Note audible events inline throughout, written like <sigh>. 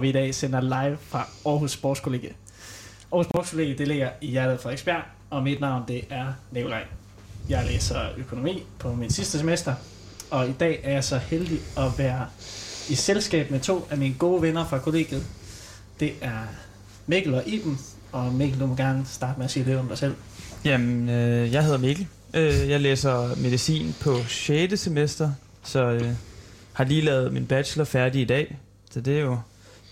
og vi i dag sender live fra Aarhus Sportskollegie. Aarhus Sportskollegie, det ligger i hjertet af Frederiksberg, og mit navn det er Nikolaj. Jeg læser økonomi på min sidste semester, og i dag er jeg så heldig at være i selskab med to af mine gode venner fra kollegiet. Det er Mikkel og Iben, og Mikkel, du må gerne starte med at sige lidt om dig selv. Jamen, øh, jeg hedder Mikkel. Øh, jeg læser medicin på 6. semester, så øh, har lige lavet min bachelor færdig i dag. Så det er jo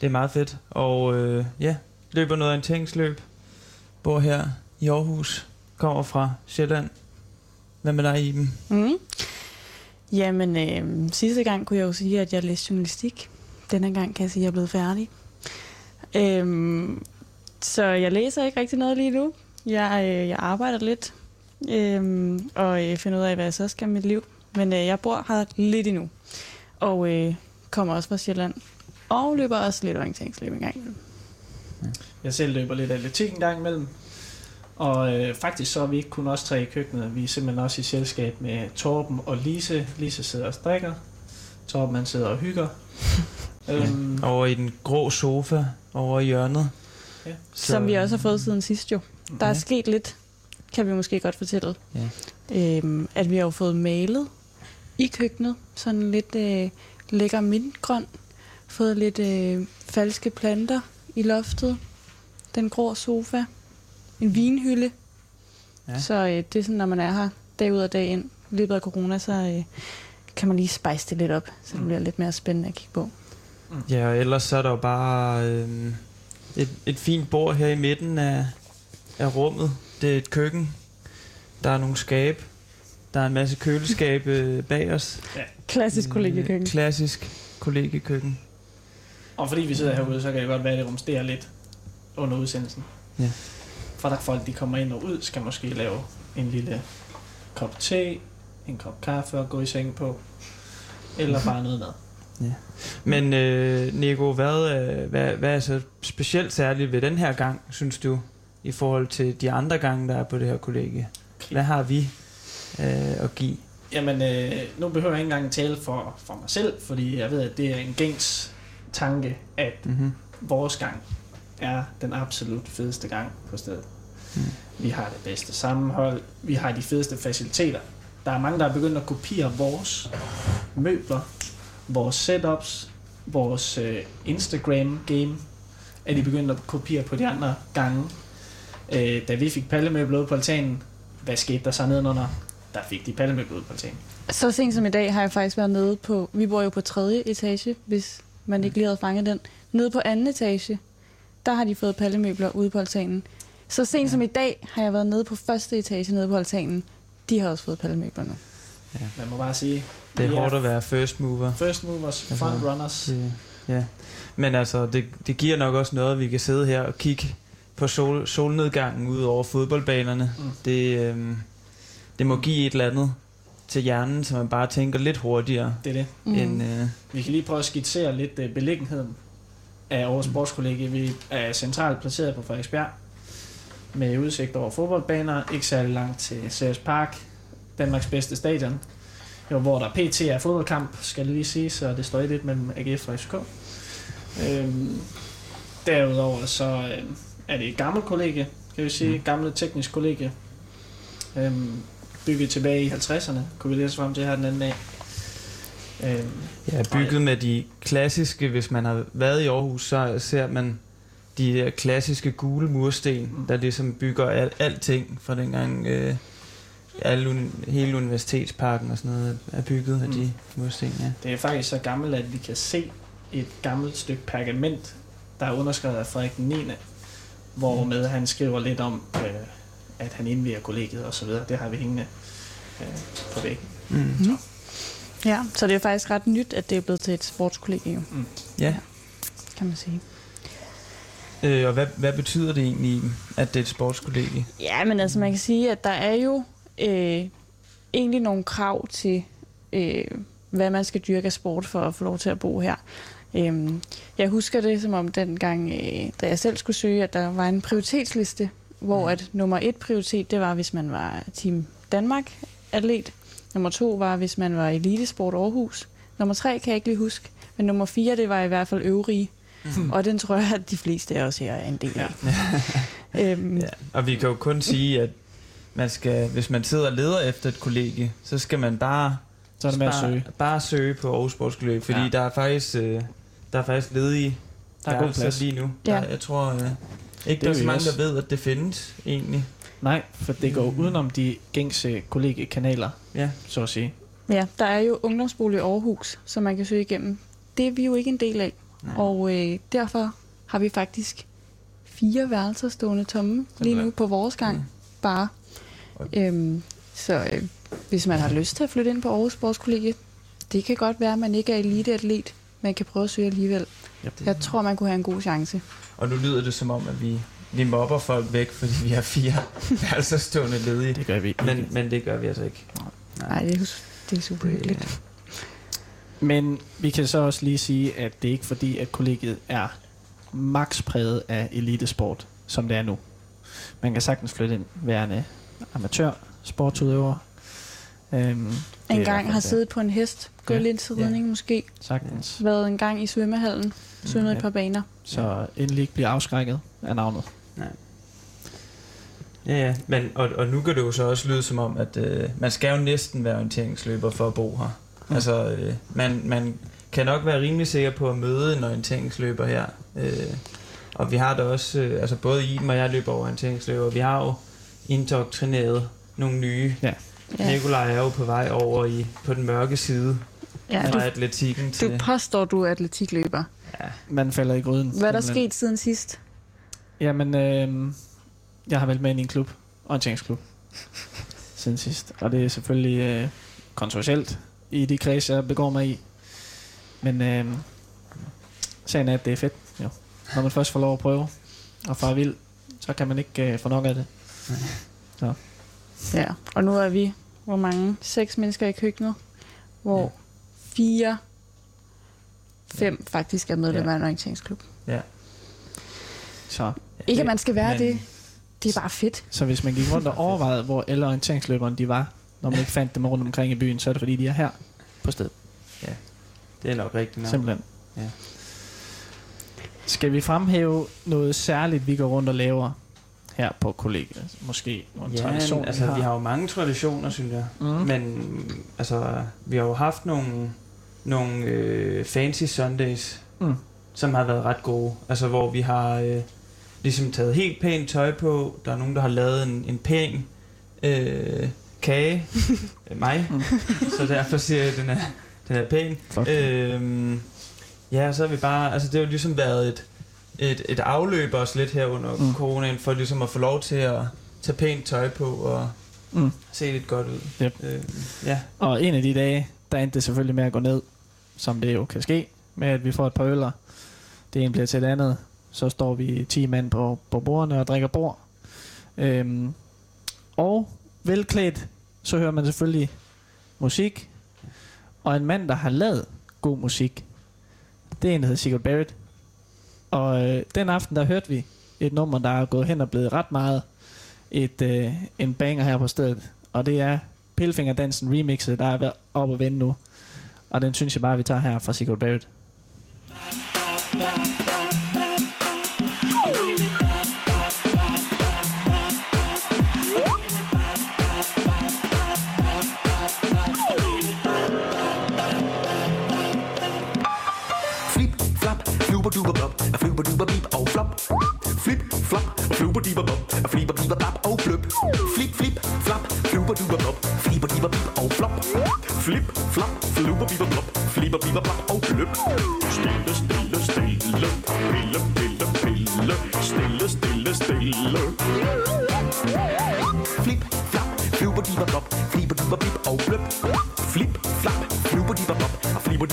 det er meget fedt. Og øh, ja, løber noget orienteringsløb. Bor her i Aarhus. Kommer fra Sjælland. Hvad med dig, Iben? Mm. Jamen, øh, sidste gang kunne jeg jo sige, at jeg læste journalistik. Denne gang kan jeg sige, at jeg er blevet færdig. Øh, så jeg læser ikke rigtig noget lige nu. Jeg, øh, jeg arbejder lidt øh, og øh, finder ud af, hvad jeg så skal med mit liv. Men øh, jeg bor her lidt endnu. Og øh, kommer også fra Sjælland. Og løber også lidt orienteringsløb en gang imellem. Jeg selv løber lidt atletik en gang imellem. Og øh, faktisk så er vi ikke kun os tre i køkkenet. Vi er simpelthen også i selskab med Torben og Lise. Lise sidder og strikker. Torben han sidder og hygger. <laughs> øhm, Over i den grå sofa over i hjørnet. Ja. Så, Som vi også har fået siden sidst jo. Der er Ja. sket lidt, kan vi måske godt fortælle. Ja. Øhm, at vi har jo fået malet i køkkenet. Sådan lidt øh, lækker mintgrøn. Fået lidt øh, falske planter i loftet. Den grå sofa. En vinhylde. Ja. Ja. Så øh, det er sådan, når man er her dag ud og dag ind. I løbet af corona, så øh, kan man lige spice det lidt op. Så det Mm. bliver lidt mere spændende at kigge på. Ja, og ellers så er der jo bare øh, et, et fint bord her i midten af, af rummet. Det er et køkken. Der er nogle skab. Der er en masse køleskabe bag os. Klassisk Øh, kollegiekøkken. Klassisk kollegiekøkken. Og fordi vi sidder herude, så kan det godt være, at det rumsterer lidt under udsendelsen. Ja. For der folk, de kommer ind og ud, skal måske lave en lille kop te, en kop kaffe og gå i seng på. Eller bare noget mad. <laughs> Men øh, Nico, hvad, øh, hvad, hvad er så specielt særligt ved den her gang, synes du, i forhold til de andre gange, der er på det her kollegie? Hvad har vi øh, at give? Jamen, øh, nu behøver jeg ikke engang tale for, for mig selv, fordi jeg ved, at det er en gængs tanke, at Mm-hmm. vores gang er den absolut fedeste gang på stedet. Mm. Vi har det bedste sammenhold, vi har de fedeste faciliteter. Der er mange, der er begyndt at kopiere vores møbler, vores setups, vores øh, Instagram-game, er de begyndt at kopiere på de andre gange. Øh, da vi fik pallemøbler ud på altanen, hvad skete der så nedenunder? Der fik de pallemøbler ud på altanen. Så sent som i dag har jeg faktisk været nede på, vi bor jo på tredje etage, hvis man ikke lige havde fanget den. Nede på anden etage, der har de fået pallemøbler ude på altanen. Så sent som i dag har jeg været nede på første etage nede på altanen. De har også fået pallemøbler nu. Man må bare sige, Det er hårdt at være first mover. First movers, Altså, front runners. Det, ja. Men altså, det, det giver nok også noget, at vi kan sidde her og kigge på sol, solnedgangen ud over fodboldbanerne. Mm. Det, øhm, det må give et eller andet til hjernen, så man bare tænker lidt hurtigere Det er det. mm. end... Øh, Vi kan lige prøve at skitsere lidt øh, beliggenheden af Aarhus Sportskollegie. Vi er centralt placeret på Frederiksberg med udsigt over fodboldbaner, ikke særlig langt til Ceres Park, Danmarks bedste stadion, jo, hvor der pt. er fodboldkamp, skal det lige sige, så det står 1-1 mellem AGF og FCK. Øhm, derudover så øh, er det et gammelt kollegie, kan vi sige, Mm. mm. gamle teknisk kollegie, øhm, bygget tilbage i 50'erne, kunne vi læse frem til her den anden dag. Øhm, ja, bygget med de klassiske, hvis man har været i Aarhus, så ser man de der klassiske gule mursten, Mm. der ligesom bygger al, alting fra dengang... Øh, alle, hele universitetsparken og sådan noget er bygget af Mm. de mursten, ja. Det er faktisk så gammelt, at vi kan se et gammelt stykke pergament, der er underskrevet af Frederik den 9., hvormed han skriver lidt om, øh, at han indviger kollegiet og så videre. Det har vi hængende øh, på væggen. Mm. Mm. Ja, så det er faktisk ret nyt, at det er blevet til et sportskollegium, Ja. kan man sige. Øh, og hvad, hvad betyder det egentlig, at det er et sportskollegie? Ja, men altså man kan sige, at der er jo øh, egentlig nogle krav til, øh, hvad man skal dyrke af sport for at få lov til at bo her. Øhm, jeg husker det som om dengang, øh, da jeg selv skulle søge, at der var en prioritetsliste, hvor Mhm. at nummer et prioritet, det var, hvis man var Team Danmark atlet. Nummer to var, hvis man var Elitesport Aarhus. Nummer tre kan jeg ikke lige huske, men nummer fire, det var i hvert fald øvrige. Mm. Og den tror jeg, at de fleste af os her er en del af. Ja. <laughs> øhm. ja. Og vi kan jo kun sige, at man skal, hvis man sidder og leder efter et kollegie, så skal man bare så er det med bare, at søge. Bare søge på Aarhus Sportskollegie, fordi ja. der er faktisk øh, der er faktisk ledige der er god plads lige nu. Ja. Der, jeg tror øh, ikke, der er så mange, der ved, at det findes egentlig. Nej, for det går mm. udenom de gængse kollegiekanaler, ja. så at sige. Ja, der er jo ungdomsbolig Aarhus, som man kan søge igennem. Det er vi jo ikke en del af. Nej. Og øh, derfor har vi faktisk fire værelser stående tomme lige nu på vores gang. Mm. Bare. Øhm, så øh, hvis man har lyst til at flytte ind på Aarhus Sportskollegie, det kan godt være, at man ikke er eliteatlet. Man kan prøve at søge alligevel. Det, Jeg tror, man kunne have en god chance. Og nu lyder det som om, at vi, vi mobber folk væk, fordi vi har fire <laughs> værelser stående ledige. Det gør vi ikke. Men, men det gør vi altså ikke. Nej, Nej det, er, det er super hyggeligt. Men vi kan så også lige sige, at det er ikke fordi, at kollegiet er max præget af elitesport, som det er nu. Man kan sagtens flytte ind værende amatør, sportsudøver. Øhm, en gang har siddet på en hest, gået ja, lidt til ridning ja. måske. Sagtens. Været en gang i svømmehallen, svømmet ja. et par baner. Så endelig ikke bliver afskrækket af navnet. Ja, ja. Men, og, og nu kan det jo så også lyde som om, at øh, man skal jo næsten være orienteringsløber for at bo her. Mm. Altså, øh, man, man kan nok være rimelig sikker på at møde en orienteringsløber her. Øh, og vi har da også, øh, altså både I og jeg løber orienteringsløber, vi har jo indoktrineret nogle nye. Ja. Ja. Nikolaj er jo på vej over i på den mørke side ja, fra du, atletikken til... Du påstår, du er atletikløber. Ja, man falder i gryden. Hvad er der sket siden sidst? Jamen, øh, jeg har valgt med ind i en klub, orienteringsklub, <laughs> siden sidst. Og det er selvfølgelig øh, kontroversielt i de kreds, jeg begår mig i. Men øh, sagen er, at det er fedt. Jo. Når man først får lov at prøve og fare vild, så kan man ikke øh, få nok af det. <laughs> Så. Ja, og nu er vi, hvor mange? Seks mennesker i køkkenet, hvor ja. fire, fem ja. faktisk er medlemmer ja. af en orienteringsklub. Ja. Så. Ikke at man skal være men, det. Det er bare fedt. Så hvis man gik rundt og overvejede, hvor alle orienteringsløberne de var, når man ikke fandt dem rundt omkring i byen, så er det fordi, de er her på stedet. Ja, det er nok rigtigt nok. Simpelthen. Ja. Skal vi fremhæve noget særligt, vi går rundt og laver her på kollegiet? Måske nogle ja, traditioner, altså vi har. vi har jo mange traditioner, synes jeg. Mm. Men altså, vi har jo haft nogle, nogle øh, fancy Sundays, mm. som har været ret gode. Altså, hvor vi har øh, ligesom taget helt pænt tøj på. Der er nogen, der har lavet en, en pæn øh, kage. <laughs> mig. Mm. Så derfor siger jeg, at den er, den er pæn. Øhm, ja, så har vi bare... Altså, det har jo ligesom været et, et, et afløb også lidt her under mm. coronaen, for ligesom at få lov til at tage pænt tøj på og mm. se lidt godt ud. Yep. Øhm, ja. Og en af de dage, der endte det selvfølgelig med at gå ned, som det jo kan ske, med at vi får et par øller. Det ene bliver til det andet. Så står vi 10 mand på, på bordene og drikker bord. Øhm, og velklædt, så hører man selvfølgelig musik. Og en mand, der har lavet god musik, det er en, der hedder Sigurd Barrett. Og øh, den aften, der hørte vi et nummer, der er gået hen og blevet ret meget et, øh, en banger her på stedet. Og det er Pilfingerdansen remixet, der er oppe op og vende nu. Og den synes jeg bare, vi tager her fra Sigurd Barrett. Fluber duber blop, a flieber duber blap, oh blub. Flip, flip, flap, fluber duber blop, flieber duber beep, oh flop. Flip, flap, fluber duber blop, flieber duber blap, oh blub. Stille, stille, stille, pille, pille, pille, stille, stille, stille. Flip, flap, fluber duber blop, flieber duber beep, oh blub. Flip, flap, fluber duber blop, flieber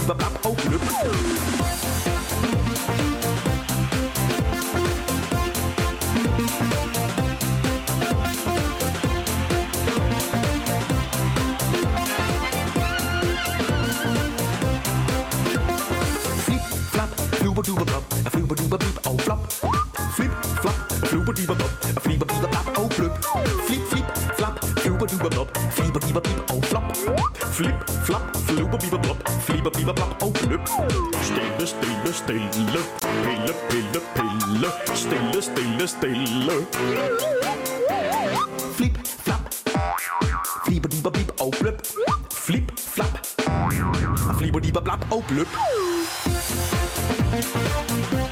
duber blap, oh blub. duber blop, a fluber duber beep, oh flop. Flip, flop, fluber duber blop, a flieber duber blap, oh blub. Flip, flip, flap, fluber duber blop, flieber duber beep, oh flop. Flip, flap, fluber duber blop, flieber flipper, blipper, blop og bløb. Stille, stille, stille. Pille, pille, pille. Stille, stille, stille. Flip, flap. Flipper, dipper, blip og bløb. Flip, flap. Flipper, dipper, blap og bløb. Thank you.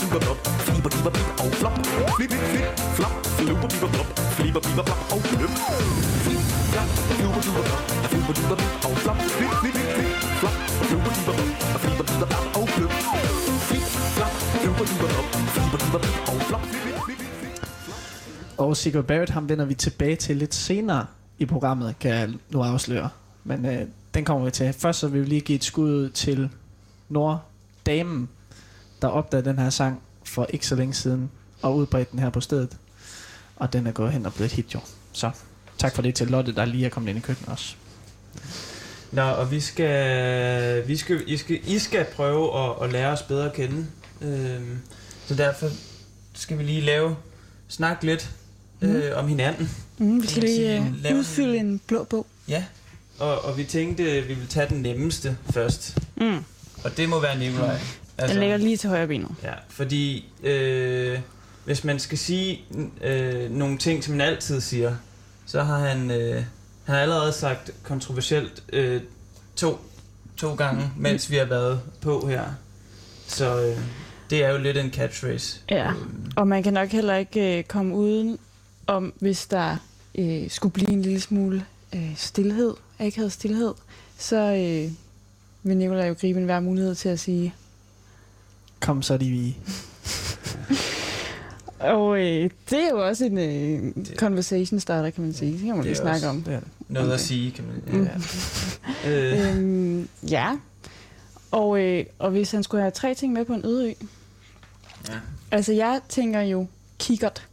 Fluber, blop. Flipper, duber, blip og flop. Flip, flip, flip, flop, fluber, duber, blop. Flipper, blipper, blop og flip. Flip, flap, fluber, duber, blop. Fluber, duber, blip og flop. Flip, flip, flip, flip, flop, fluber, duber, blop. Flipper, blipper, blop og flip. Flip, flap, fluber, duber, blop. Flipper, duber, blip og flop. Og Sigurd Barrett, ham vender vi tilbage til lidt senere i programmet, kan jeg nu afsløre. Men øh, den kommer vi til. Først så vil vi lige give et skud til Norddamen, der opdagede den her sang for ikke så længe siden, og udbredte den her på stedet. Og den er gået hen og blevet et hit jo. Så tak for det til Lotte, der lige er kommet ind i køkkenet også. Nå, og vi skal, vi skal, I, skal, I skal prøve at, at lære os bedre at kende. Øhm, så derfor skal vi lige lave, snakke lidt øh, om hinanden. Mm, vi skal lige sige, uh, lave udfylde en blå bog. Ja, og, og vi tænkte, at vi ville tage den nemmeste først. Mm. Og det må være Nikolaj. Den ligger lige til højre benet. Ja, fordi øh, hvis man skal sige øh, nogle ting, som man altid siger, så har han, øh, han har allerede sagt kontroversielt øh, to, to gange, mens vi har været på her. Så øh, det er jo lidt en catchphrase. Ja. Øhm, Og man kan nok heller ikke øh, komme uden om, hvis der øh, skulle blive en lille smule øh, stillhed, akavet stillhed, så øh, vil Nicolaj jo gribe enhver mulighed til at sige. Kom så de vi. <laughs> Og øh, det er jo også en øh, conversation starter, kan man sige. Det kan man Det lige er snakke også- om. Det er det. noget Okay. at sige, kan man Mm. ja. øh, Øhm, ja. Og, øh, og hvis han skulle have tre ting med på en øde ø. ja. Altså, jeg tænker jo kikkert.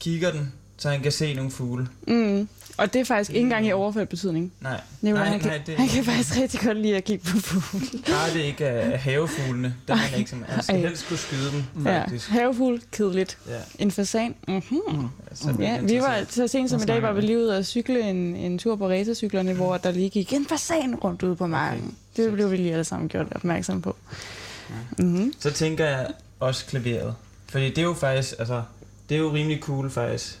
Kigger den, så han kan se nogle fugle. Mm. Og det er faktisk ikke engang i overført betydning. Nej, Nicolaj, Nej, han, kan, nej, det- han kan faktisk rigtig godt lide at kigge på fugle. bare det ikke er havefuglene. Der er ikke som, han skal Ej. helst kunne skyde dem, Ja, faktisk. havefugl, kedeligt. Ja. En fasan, mhm. Mm. Så er det Ja, vi var så sent som i dag, var vi lige ude og cykle en, en tur på racercyklerne, hvor der lige gik en fasan rundt ude på marken. Det blev vi lige alle sammen gjort opmærksom på. Mm-hmm. Så tænker jeg også klaveret. Fordi det er jo faktisk, altså, det er jo rimelig cool faktisk.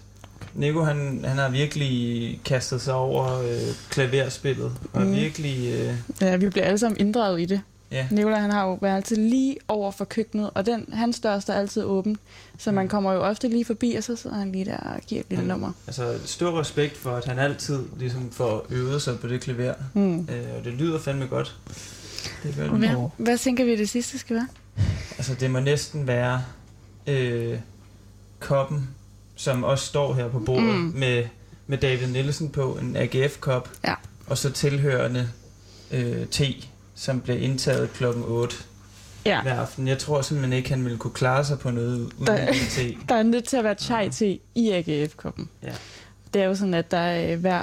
Nico, han, han har virkelig kastet sig over øh, klaverspillet, og Mm. mm. virkelig, øh, Ja, vi bliver alle sammen inddraget i det. ja, Nicolaj, han har jo været altid lige over for køkkenet, og den, hans dør står altid åben. Så man kommer jo ofte lige forbi, og så sidder han lige der og giver et lille nummer. altså stor respekt for, at han altid ligesom får øvet sig på det klaver. Mm. Øh, og det lyder fandme godt. Det gør det. Hvad, hvad tænker vi, det sidste skal være? Altså, det må næsten være øh, koppen, som også står her på bordet, Mm. mm. med, med David Nielsen på, en AGF-kop, Ja. og så tilhørende øh, te, som bliver indtaget klokken 8 Ja, hver aften. Jeg tror simpelthen ikke, han ville kunne klare sig på noget uden Der- te. <laughs> der er nødt til at være chai te i AGF-koppen. Ja. Det er jo sådan, at der øh, hver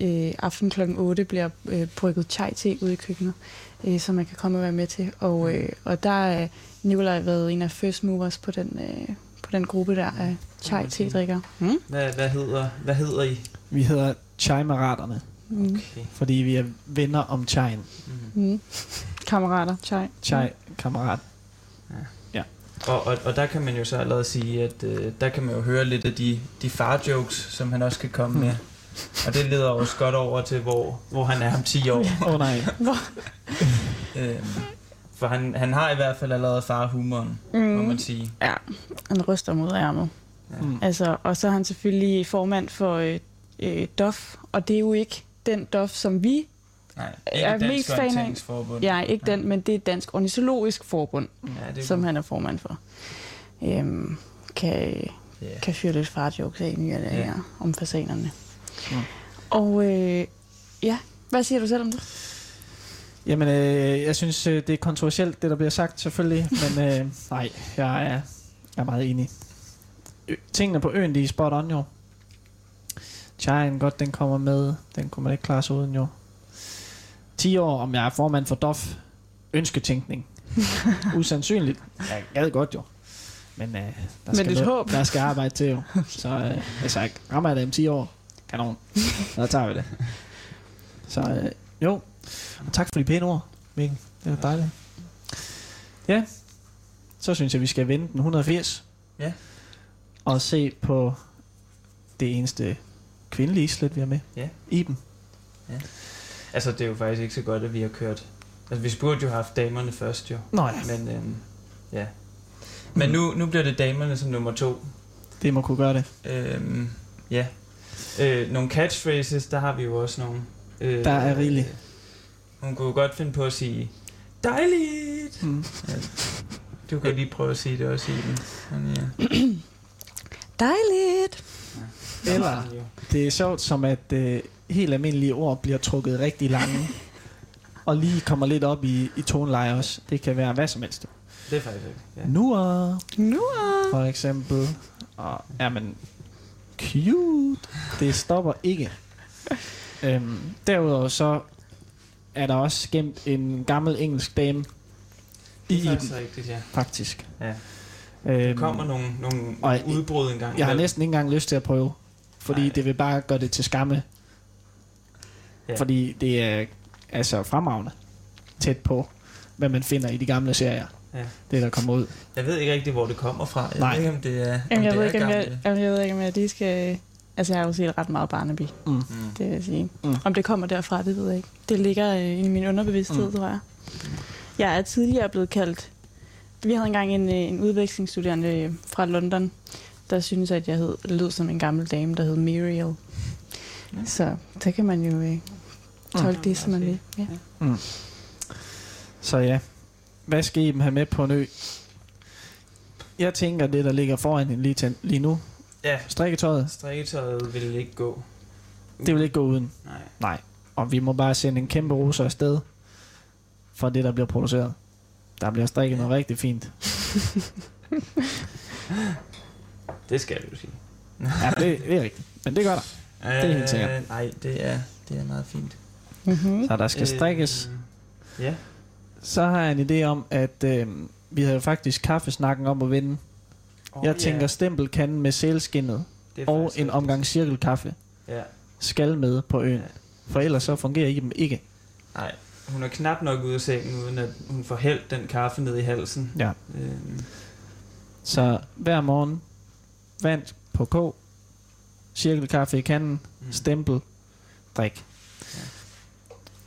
øh, aften kl. 8 bliver øh, brygget chai te ude i køkkenet, øh, som man kan komme og være med til. Og, øh, og der er Nikolaj været en af first movers på den, øh, på den gruppe der af chai te drikker. Mm? Hvad, hvad, hedder, hvad hedder I? Vi hedder Chai-maraterne, Mm. Okay. fordi vi er venner om chaien. Mm. Mm. Kammerater, chai. Chai-kammerat. Og, og, og der kan man jo så allerede sige, at øh, der kan man jo høre lidt af de, de far-jokes, som han også kan komme med. Og det leder også godt over til, hvor, hvor han er om 10 år. Åh oh, nej. <laughs> øhm, for han, han har i hvert fald allerede far-humoren, mm. må man sige. Ja, han ryster mod ærmet. Ja. Mm. Altså, og så er han selvfølgelig formand for øh, øh, DOF, og det er jo ikke den DOF, som vi Nej, Jeg er ikke Dansk mest fan af- er ikke Nej. den, men det er Dansk Ornitologisk Forbund, Ja, det er som godt. han er formand for. Øhm, kan, Ja. kan fyre lidt farjokes af i ny og næ, Ja. ja. om fasanerne. Mm. Og øh, ja, hvad siger du selv om det? Jamen, øh, jeg synes, øh, det er kontroversielt, det der bliver sagt, selvfølgelig. <laughs> Men øh, nej, jeg er, jeg er meget enig. Ø- tingene på øen, de er spot on jo. Chajen, godt, den kommer med. Den kunne man ikke klare sig uden jo. 10 år, om jeg er formand for DOF. Ønsketænkning. <laughs> Usandsynligt. Jeg gad godt jo. Men, øh, der, Men skal et noget- håb. der skal arbejde til jo. <laughs> Så øh, jeg rammer jeg det om 10 år, kanon. Så tager vi det. Så øh, jo, og tak for de pæne ord, Mikkel. Det var dejligt. Ja, så synes jeg, vi skal vende den 180. Ja. Og se på det eneste kvindelige islet, vi har med. Ja. Iben. Altså, det er jo faktisk ikke så godt, at vi har kørt... Altså, vi burde jo have haft damerne først, jo. Nå ja, Men, øhm, ja. Men nu, nu bliver det damerne som nummer to. det må kunne gøre det. Øhm, ja. Øh, nogle catchphrases, der har vi jo også nogle. Øh, Der er rigeligt. Hun kunne jo godt finde på at sige, dejligt! Mm. Du kan lige prøve at sige det også i den. Men, ja. Dejligt! Eller, det er sjovt som, at øh, helt almindelige ord bliver trukket rigtig lange. <laughs> og lige kommer lidt op i, i toneleje også. Det kan være hvad som helst. Det er faktisk ikke. Ja. Nu er Nu er... for eksempel. Og er man cute? Det stopper ikke. <laughs> Øhm, derudover så er der også gemt en gammel engelsk dame Det i er Iben, faktisk rigtigt, ja. faktisk. ja. Øhm, Der kommer nogle, nogle og- udbrud engang. jeg har næsten ikke engang lyst til at prøve, fordi Nej. det vil bare gøre det til skamme. Ja. Fordi det er altså fremragende tæt på, hvad man finder i de gamle serier. Ja. Det, der kommer ud. Jeg ved ikke rigtig, hvor det kommer fra. Jeg Nej. ved ikke, om det er, om Jamen, jeg, det ved er ikke, om jeg, jamen, jeg ved ikke, om jeg lige skal... Altså, jeg har jo set ret meget Barnaby, Mm. Mm. det vil jeg sige. Mm. Mm. Om det kommer derfra, det ved jeg ikke. Det ligger øh, i min underbevidsthed, Mm. mm. tror jeg. Jeg er tidligere blevet kaldt... Vi havde engang en, øh, en udvekslingsstuderende øh, fra London, der synes at jeg hed, lød som en gammel dame, der hed Muriel. Ja. Så der kan man jo øh, tolke Mm. det, som man vil. Ja. Så ja, hvad skal I dem have med på en ø? Jeg tænker, det der ligger foran hende lige, til, lige nu, Ja, strikketøjet, strikketøjet vil ikke gå. det vil ikke gå uden. Nej. Nej. Og vi må bare sende en kæmpe roser afsted for det, der bliver produceret. Der bliver strikket noget rigtig fint. <laughs> Det skal du sige. Ja, det, det er rigtigt. Men det gør der. er helt sikkert. Øh, Nej, det er, det er meget fint. Mm-hmm. Så der skal strikkes. Øh, ja. Så har jeg en idé om, at øh, vi havde jo faktisk kaffesnakken om at vinde. Oh, Jeg tænker stempelkanden med sælskinnet og en omgang cirkelkaffe Ja. skal med på øen. Ja. For ellers så fungerer I dem ikke. Nej, hun er knap nok ude af sengen, uden at hun får hældt den kaffe ned i halsen. Ja. Øhm, Så hver morgen, vand på kog, cirkelkaffe i kanden, mm. stempel, drik.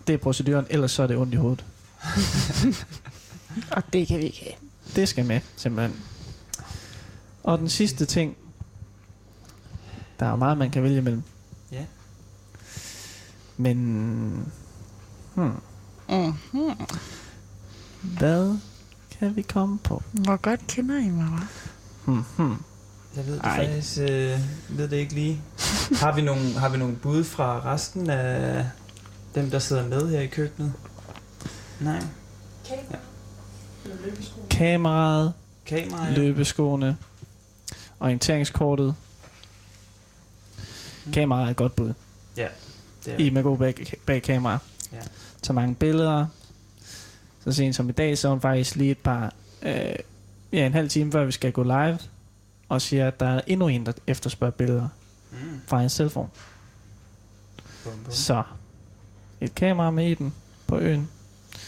Det er proceduren, ellers så er det ondt i hovedet. <laughs> Og det kan vi ikke have. Det skal med, simpelthen. Og den sidste ting, der er jo meget, man kan vælge mellem. Ja. Men, hmm, Mm-hmm. hvad kan vi komme på? Hvor godt kender I mig, hva'? Hmm, hmm. Jeg ved det Ej. faktisk øh, ved det ikke lige. Har vi, nogle, har vi nogle bud fra resten af dem, der sidder med her i køkkenet? Nej. Kameraet, Kamera, ja. løbeskoene, orienteringskortet. Mm. Kameraet er et godt bud. Det er, I med god bag, bag kamera. Ja. Så mange billeder. Så sent som i dag, så er hun faktisk lige et par... Øh, ja, en halv time før vi skal gå live. Og siger, at der er endnu en, der efterspørger billeder mm. fra en telefon. Bum, bum. Så et kamera med i den på øen.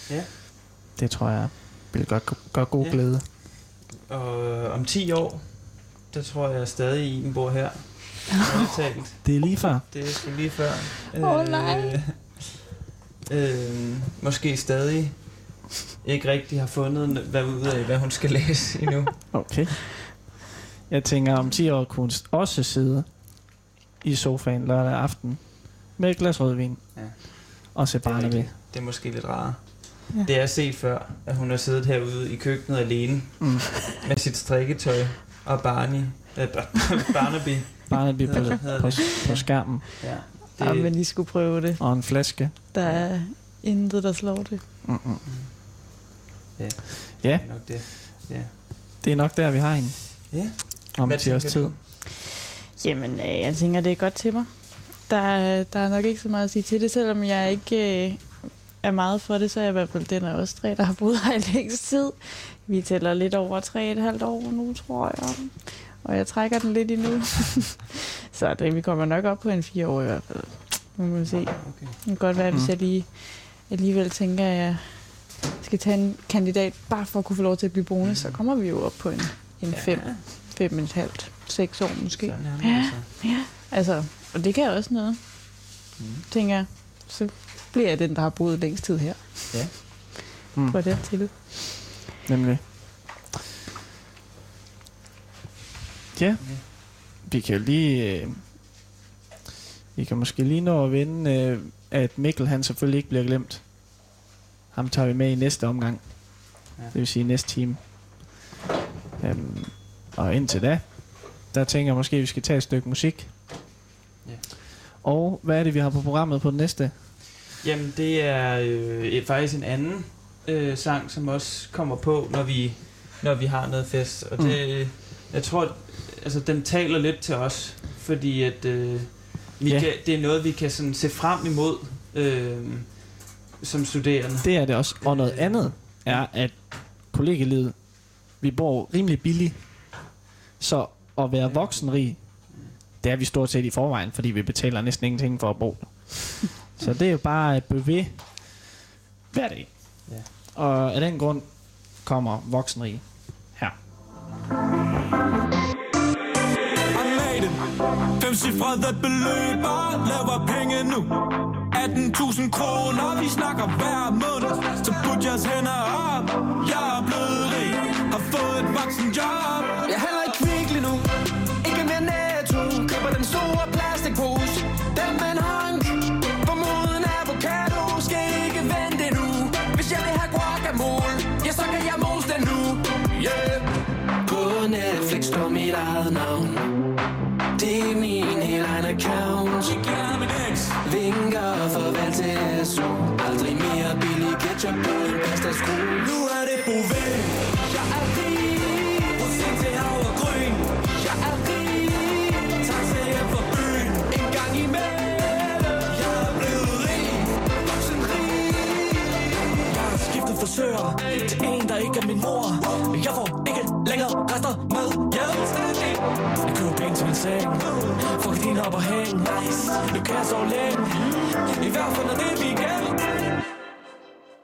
Ja. Det tror jeg vil gøre, gøre god Ja. glæde. Og øh, om 10 år, der tror jeg stadig, I bor her. Ærligt talt. Det er lige før. Det er sgu lige før. Åh, nej. Øh, måske stadig ikke rigtig har fundet hvad ud af, hvad hun skal læse endnu. Okay. Jeg tænker, om 10 år kunne hun også sidde i sofaen lørdag aften med et glas rødvin Ja. og se Det Barnaby. rigtigt. det er måske lidt rarere. Ja. Det er set før, at hun har siddet herude i køkkenet alene Mm. med sit strikketøj Og Barney. Øh, Bar- <laughs> Barnaby. Barnaby på, på, det. på skærmen. Ja. Det... Ja, men I skulle prøve det. Og en flaske. Der er intet, der slår det. Mm-mm. Ja. Ja. Nok det. Ja. Det er nok der, vi har hende. Ja. Om Hvad 10 års tænker tid. Jamen, øh, jeg tænker, det er godt til mig. Der, er- der er nok ikke så meget at sige til det, selvom jeg ikke øh, er meget for det, så er jeg i hvert fald den af os tre, der har boet her i længst tid. Vi tæller lidt over tre et halvt år nu, tror jeg. Og jeg trækker den lidt endnu. <laughs> så det, vi kommer nok op på en fire år i hvert fald. Nu må vi se. Okay. Det kan godt være, hvis Mm. jeg lige alligevel tænker, at jeg skal tage en kandidat, bare for at kunne få lov til at blive boende, så kommer vi jo op på en, en Ja. fem, fem og et halvt, seks år måske. Sådan er det Ja. altså. Altså, og det kan også noget, Mm. tænker jeg. Så bliver jeg den, der har boet længst tid her. Mm. På den til. Nemlig. Ja, vi kan jo lige... Øh, vi kan måske lige nå at vende, øh, at Mikkel han selvfølgelig ikke bliver glemt. Ham tager vi med i næste omgang. Ja. Det vil sige næste time. Øhm, og indtil da, der tænker jeg måske, at vi skal tage et stykke musik. Ja. Og hvad er det, vi har på programmet på den næste? Jamen, det er øh, faktisk en anden øh, sang, som også kommer på, når vi, når vi har noget fest. Og Mm. det, jeg tror, altså, den taler lidt til os, fordi at, øh, vi Ja. kan, det er noget, vi kan sådan se frem imod øh, som studerende. Det er det også. Og noget andet er, at kollegelivet, vi bor rimelig billigt. Så at være voksenrig, det er vi stort set i forvejen, fordi vi betaler næsten ingenting for at bo. Så det er jo bare et bøvé hver dag. Og af den grund kommer voksenrig her. Fem cifrede beløber laver penge nu. 18.000 kroner, vi snakker hver måned. Så put jeres hænder op. Jeg er blevet rig, har fået et voksenjob. Jeg handler i kvickly nu Ikke mere netto Køber den store mit eget navn Det er min helt egen account er. Vinker farvel til SU Aldrig mere billig ketchup på en pasta skrue Nu er det Bouvet. Jeg er rig Procent til havregryn. Jeg er rig Taxa hjem fra byen. En gang imellem frisør til en, der ikke er min mor. Jeg får ikke længere rester køber ben til seng. Får gardiner op og hæng. Nu kan jeg sove længe. I hvert fald når det er weekend.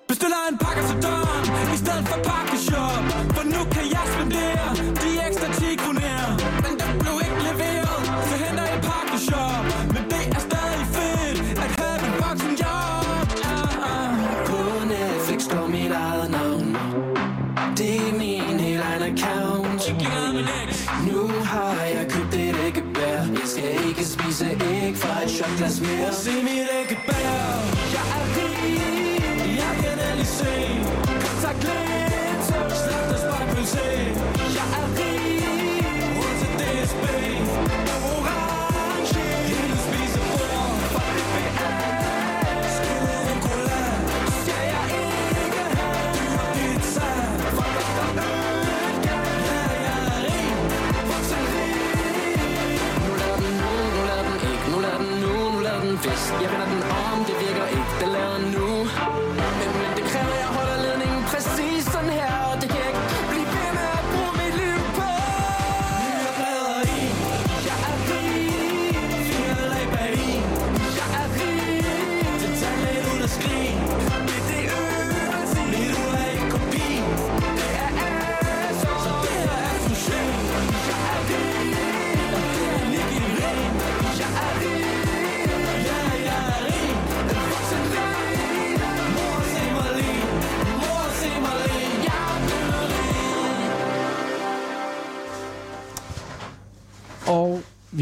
Bestiller en pakke til døren I stedet for pakkeshop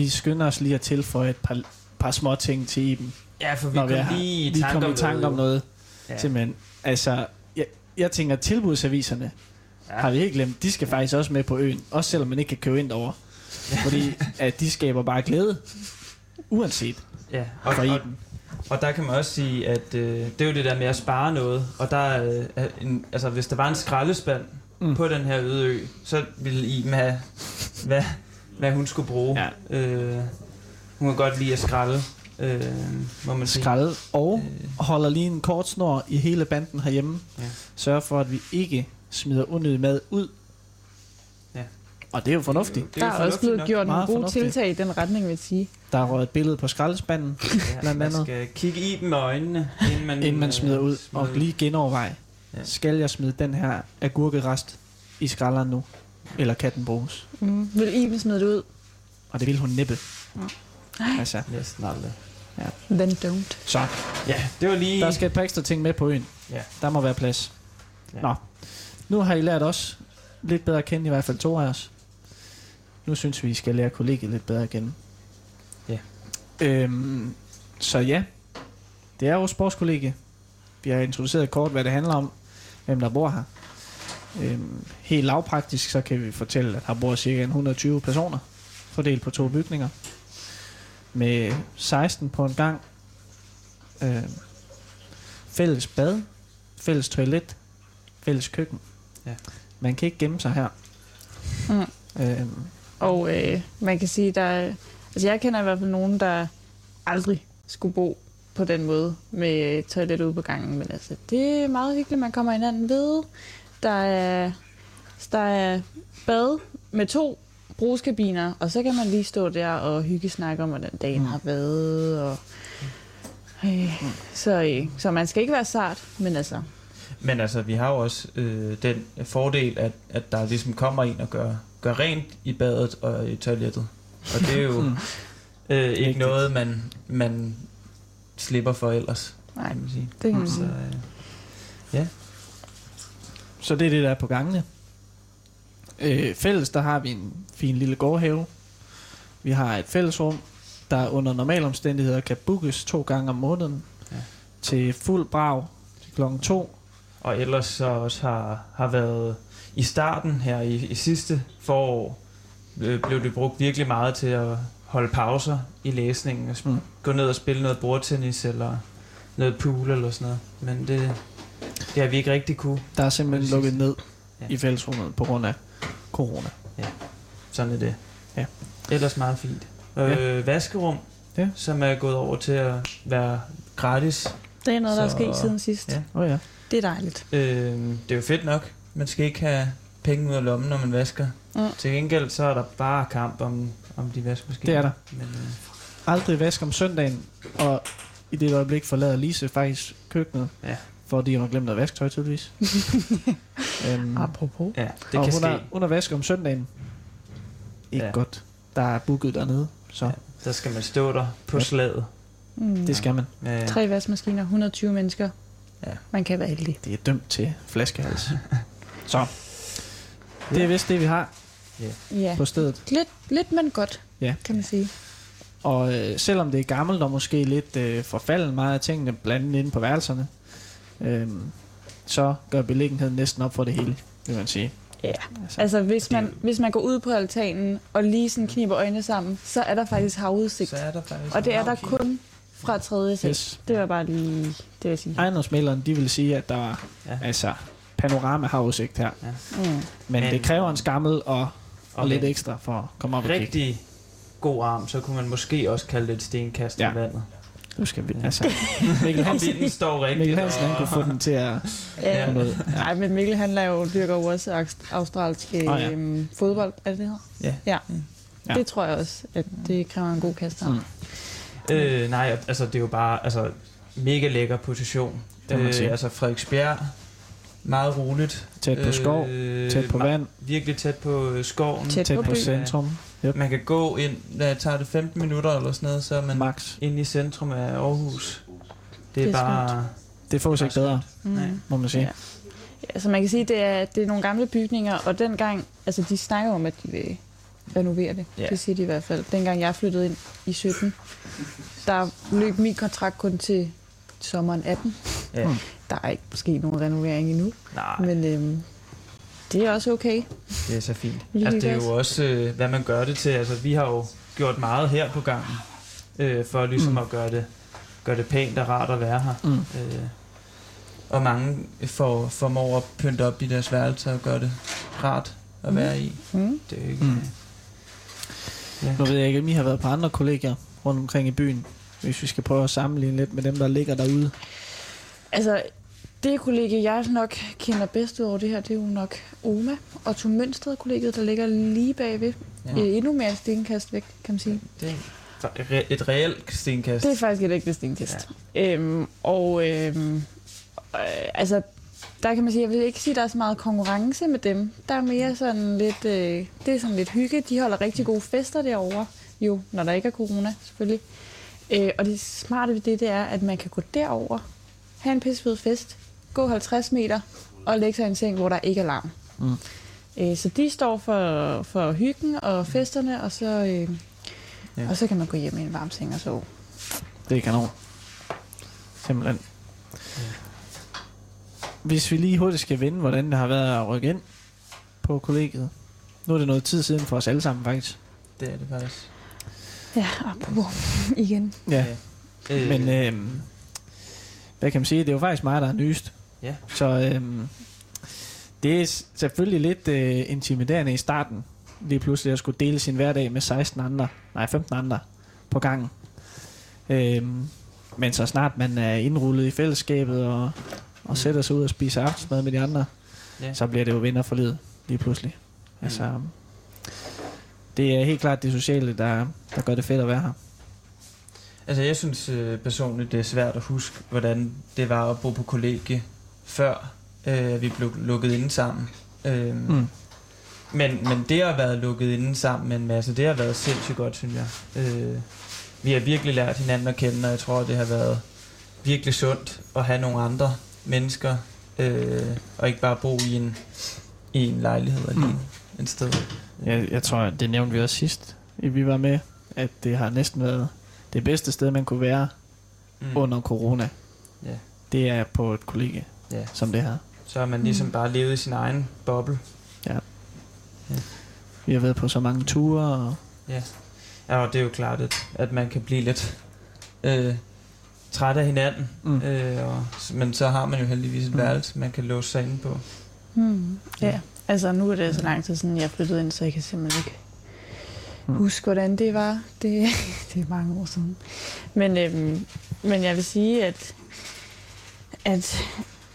vi skynder os lige at tilføje et par, par små ting til Iben. Ja, for vi kom er lige i vi tanke kom om i tanke om noget. Ja. Simpelthen. Altså, jeg, jeg tænker tilbudsaviserne. ja. har vi helt glemt. De skal faktisk også med på øen, også selvom man ikke kan købe ind over. Fordi at de skaber bare glæde, uanset Ja, og, for og, Iben. og der kan man også sige, at øh, det er jo det der med at spare noget. Og der er, øh, en, altså, hvis der var en skraldespand Mm. mm. på den her øde ø, så ville Iben have, hvad, hvad hun skulle bruge. Ja. Øh, hun kan godt lide at skralde, øh, må man sige. Skralde og Øh, holder lige en kort snor i hele banden herhjemme. Ja. Sørger for, at vi ikke smider unødig mad ud. Ja. Og det er jo fornuftigt. det er Der jo er også blevet nok. gjort nogle gode fornuftigt. tiltag i den retning, vil jeg sige. Der er røget et billede på skraldespanden, Ja, blandt man andet. skal kigge i dem med øjnene, inden man, inden man smider ud. smider Og lige genoverveje. Ja. Skal jeg smide den her agurkerest i skralderen nu? Eller kan den bruges? Mm. Vil Iben smide det ud? Og det vil hun næppe. Nej. Altså, Næsten aldrig. Then don't. så. Ja, det var lige... Der skal et par ekstra ting med på øen. Ja. Der må være plads. Ja. Nå. Nu har I lært os lidt bedre at kende, i hvert fald to af os. Nu synes vi, I skal lære kollegiet lidt bedre at kende. Ja. Øhm, så ja, det er jo sportskollegie. Vi har introduceret kort, hvad det handler om, hvem der bor her. Øhm, helt lavpraktisk, så kan vi fortælle, at her bor cirka 120 personer, fordelt på to bygninger. Med 16 på en gang. Øhm, fælles bad, fælles toilet, fælles køkken. Ja. Man kan ikke gemme sig her. Mm. Øhm, Og øh, man kan sige, der er, altså jeg kender i hvert fald nogen, der aldrig skulle bo på den måde med toilet ude på gangen. Men altså, det er meget hyggeligt, man kommer hinanden ved. Der er, der er bad med to brugskabiner, og så kan man lige stå der og hygge snakke om, hvordan dagen Mm. har været. Og, øh, så, øh, så man skal ikke være sart, men altså, Men altså, vi har jo også øh, den fordel, at, at der ligesom kommer en og gør, gør rent i badet og i toilettet. Og det er jo <laughs> Mm. øh, ikke noget, man, man slipper for ellers, nej, kan man sige. det kan man Så, sige. øh, Så det er det, der er på gangene. Øh, fælles, der har vi en fin lille gårdhave. Vi har et fællesrum, der under normale omstændigheder kan bookes to gange om måneden. Ja. Til fuld brag til klokken to. og ellers så også har, har været i starten her i, i sidste forår, øh, blev det brugt virkelig meget til at holde pauser i læsningen og sp- Mm. gå ned og spille noget bordtennis eller noget pool eller sådan noget. Men det, det har vi ikke rigtig kunne. Der er simpelthen Præcis. lukket ned Ja. ja. i fællesrummet på grund af corona. Sådan er det. Ja. Ellers meget fint. Øh, vaskerum, Ja. som er gået over til at være gratis. Det er noget, der er Så- sket siden sidst. ja. Ja. Oh, ja. Det er dejligt. Øh, det er jo fedt nok. Man skal ikke have penge ud af lommen, når man vasker. Mm. Til gengæld så er der bare kamp om, om de vaskemaskiner. Det er der. Men, øh, Aldrig vask om søndagen, og i det øjeblik forlader Lise faktisk køkkenet, Ja. Fordi hun har glemt at vaske tøj tydeligvis. <laughs> øhm, Apropos. ja, det og kan hun ske. er, hun er vask om søndagen. Ikke Ja. ja. godt. Der er booket dernede, så Ja. ja. Der skal man stå der på Ja. slaget. Mm. det skal man. Med, Tre vaskemaskiner, 120 mennesker. Ja. Man kan være heldig. Det er dømt til flaskehals. <laughs> så. Det er vist det, vi har Ja, på stedet. lidt, lidt men godt, Ja. kan man sige. Og øh, selvom det er gammelt og måske lidt øh, forfalden meget af tingene blandet inde på værelserne, øh, så gør beliggenheden næsten op for det hele, vil man sige. Ja. Altså, Altså, hvis man, hvis man går ud på altanen og lige sådan kniber øjnene sammen, så er der faktisk havudsigt. så er der faktisk Og det er der kun fra tredje etage. yes. Det var bare lige, det vil jeg sige. Ejendomsmæleren, de vil sige, at der var Ja. ja. altså panorama havudsigt her. Mm. Men, Men- det kræver en skammel og, og Og lidt ekstra for at komme op og kigge. Rigtig god arm, så kunne man måske også kalde det et stenkast Ja. i vandet. Nu skal vi, altså, <laughs> Mikkel Hansen, vinden står rigtigt. Mikkel Hansen han kunne få den til at Ja. få noget. Ja. Nej, men Mikkel han laver jo dyrker jo også aust- australsk øh, Åh, ja. øhm, fodbold, er det det hedder? Ja. ja. Ja. Det tror jeg også, at det kræver en god kaster. Mm. Øh, nej, altså det er jo bare altså, mega lækker position. Det må man sige. altså Frederiksbjerg, meget roligt. Tæt på skov, Øh, tæt på vand, Virkelig tæt på øh, skoven. Tæt tæt på på by. centrum. Yep. Man kan gå ind, der tager det 15 minutter eller sådan noget, så er man Max. inde i centrum af Aarhus. Det er, Det er bare... Det får sig ikke bedre, Nej. Mm. må man sige. Ja. Altså man kan sige, det er, det er nogle gamle bygninger, og dengang, altså de snakker om, at de vil renovere det. Ja. Det siger de i hvert fald. Dengang jeg flyttede ind i 17, der løb min kontrakt kun til sommeren 18. Ja. Der er ikke sket nogen renovering endnu, Nej, men øhm, Det er også okay. Det er så fint. Altså, det er jo også, øh, hvad man gør det til. Altså, vi har jo gjort meget her på gangen, øh, for ligesom Mm. at gøre det, gøre det pænt og rart at være her. Mm. Øh, og mange får, formår at pynte op i deres værelser og gøre det rart at Mm. være i. Mm. Det er jo ikke... Mm. Mm. Ja. Nu ved jeg ikke, om I har været på andre kollegier rundt omkring i byen, hvis vi skal prøve at sammenligne lidt med dem, der ligger derude. Altså, det kollegie, jeg nok kender bedst ud over det her, det er jo nok Oma og Tom Mønsted kollegiet, der ligger lige bagved. Ja. Endnu mere stenkast væk, kan man sige. Det er et reelt stenkast. Det er faktisk et ægte stenkast. Ja. Øhm, og øhm, øh, altså, der kan man sige, jeg vil ikke sige, at der er så meget konkurrence med dem. Der er mere sådan lidt, øh, det er sådan lidt hygge. De holder rigtig gode fester derovre, jo, når der ikke er corona, selvfølgelig. Øh, og det smarte ved det, det er, at man kan gå derover, have en pissefed fest, gå 50 meter og lægge sig i en seng, hvor der ikke er larm. Mm. Øh, så de står for, for hyggen og festerne, og så, øh, Ja. og så kan man gå hjem i en varm seng og sove. Det er kanon. Simpelthen. Hvis vi lige hurtigt skal vende, hvordan det har været at rykke ind på kollegiet. Nu er det noget tid siden for os alle sammen, faktisk. Det er det faktisk. Ja, apropos igen. Ja, Øh, men øh, hvad kan man sige? Det er jo faktisk mig, der er nyest. Ja. Så øh, det er selvfølgelig lidt øh, intimiderende i starten. Lige pludselig at skulle dele sin hverdag med 16 andre, nej 15 andre på gangen. Øh, men så snart man er indrullet i fællesskabet og, og sætter sig ud og spiser aftensmad med de andre, Ja. så bliver det jo venner for livet lige pludselig. Altså, det er helt klart det sociale, der, der gør det fedt at være her. Altså, jeg synes øh, personligt, det er svært at huske, hvordan det var at bo på kollegie, før øh, vi blev lukket inde sammen. Øh, mm. Men, men det at have været lukket inde sammen med en masse, det har været sindssygt godt, synes jeg. Øh, vi har virkelig lært hinanden at kende, og jeg tror, det har været virkelig sundt at have nogle andre mennesker, øh, og ikke bare bo i en, i en lejlighed alene Mm. et sted. Jeg, jeg tror, det nævnte vi også sidst, i vi var med, at det har næsten været det bedste sted, man kunne være mm. under corona. Ja. Det er på et kollegie, Ja. som det her. Så har man ligesom Mm. bare levet i sin egen boble. Vi har været på så mange ture, og Ja. ja, og det er jo klart, at, at man kan blive lidt øh, træt af hinanden. mm. Øh, og, men så har man jo heldigvis et Mm. værelse, man kan låse sig inde på. Hmm. Ja, altså nu er det så lang tid siden, jeg flyttede ind, så jeg kan simpelthen ikke Mm. huske, hvordan det var. Det, <laughs> det er mange år siden. Men, øhm, men jeg vil sige, at, at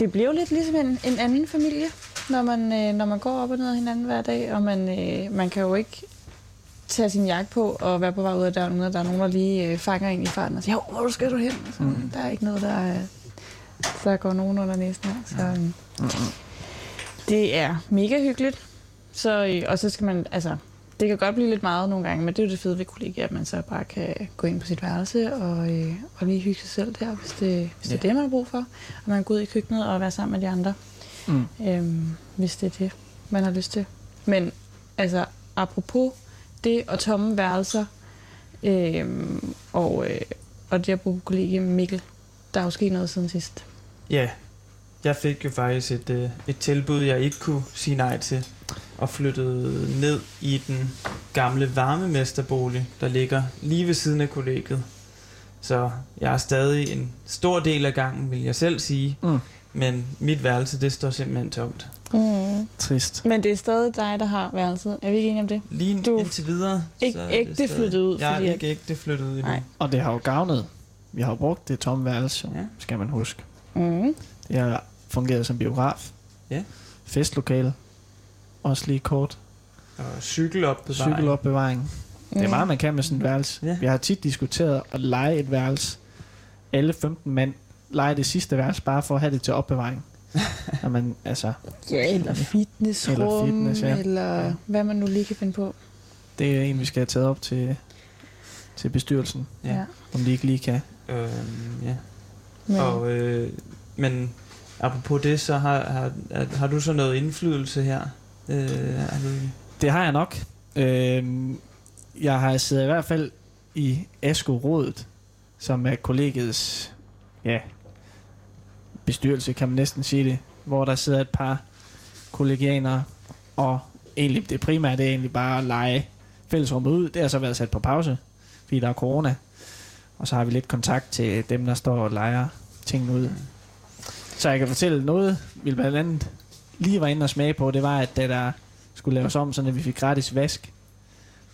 det bliver jo lidt ligesom en, en anden familie, når man, øh, når man går op og ned ad hinanden hver dag, og man, øh, man kan jo ikke tage sin jakke på og være på vej ud af døren, uden at der er nogen, der lige øh, fanger en i farten og siger, jo, hvor skal du hen? Så, Mm. Der er ikke noget, der, øh, der går nogen under næsen af. Så, øhm, Mm. det er mega hyggeligt. Så, øh, og så skal man, altså, det kan godt blive lidt meget nogle gange, men det er jo det fede ved kollegiet, at man så bare kan gå ind på sit værelse og, øh, og lige hygge sig selv der, hvis det, hvis det er Ja. det, man har brug for. Og man kan gå ud i køkkenet og være sammen med de andre, Mm. øhm, hvis det er det, man har lyst til. Men altså, apropos det og tomme værelser, øhm, og, øh, og det at kollegiet med Mikkel, der er jo sket noget siden sidst. Ja, jeg fik jo faktisk et, øh, et tilbud, jeg ikke kunne sige nej til, og flyttede ned i den gamle varmemesterbolig, der ligger lige ved siden af kollegiet. Så jeg er stadig en stor del af gangen, vil jeg selv sige, Mm. men mit værelse, det står simpelthen tomt. Mm. Trist. Men det er stadig dig, der har værelset. Er vi ikke enige om det? Lige Du- indtil videre. Ikke så er ægte stadig- flyttet ud, Jeg er fordi ikke ægte flyttet ud. Nej. Og det har jo gavnet. Vi har jo brugt det tomme værelse, Ja. skal man huske. Mm. Det har fungeret som biograf. Ja. Festlokale. Også lige kort. Og cykel op på Cykelopbevaring. Det er meget, man kan med sådan et værelse. Ja. Vi har tit diskuteret at lege et værelse. Alle 15 mand lege det sidste værelse, bare for at have det til opbevaring. <laughs> Når man, altså, Ja, eller fitnessrum, Eller fitness, ja. eller Ja. hvad man nu lige kan finde på. det er en, vi skal have taget op til, til bestyrelsen, Ja. om de ikke lige kan. Øhm, ja. Men, Og, øh, men apropos det, så har, har, har, har du så noget indflydelse her? Øh, har Det har jeg nok. Øh, jeg har siddet i hvert fald i ASKO-rådet, som er kollegiets ja, bestyrelse, kan man næsten sige det, hvor der sidder et par kollegianere Og egentlig det primære, det er egentlig bare at lege fællesrummet ud. Det har så været sat på pause, fordi der er corona. Og så har vi lidt kontakt til dem, der står og leger tingene ud. Så jeg kan fortælle noget, vil blandt andet lige var inde og smage på, det var, at da der skulle laves om, så vi fik gratis vask,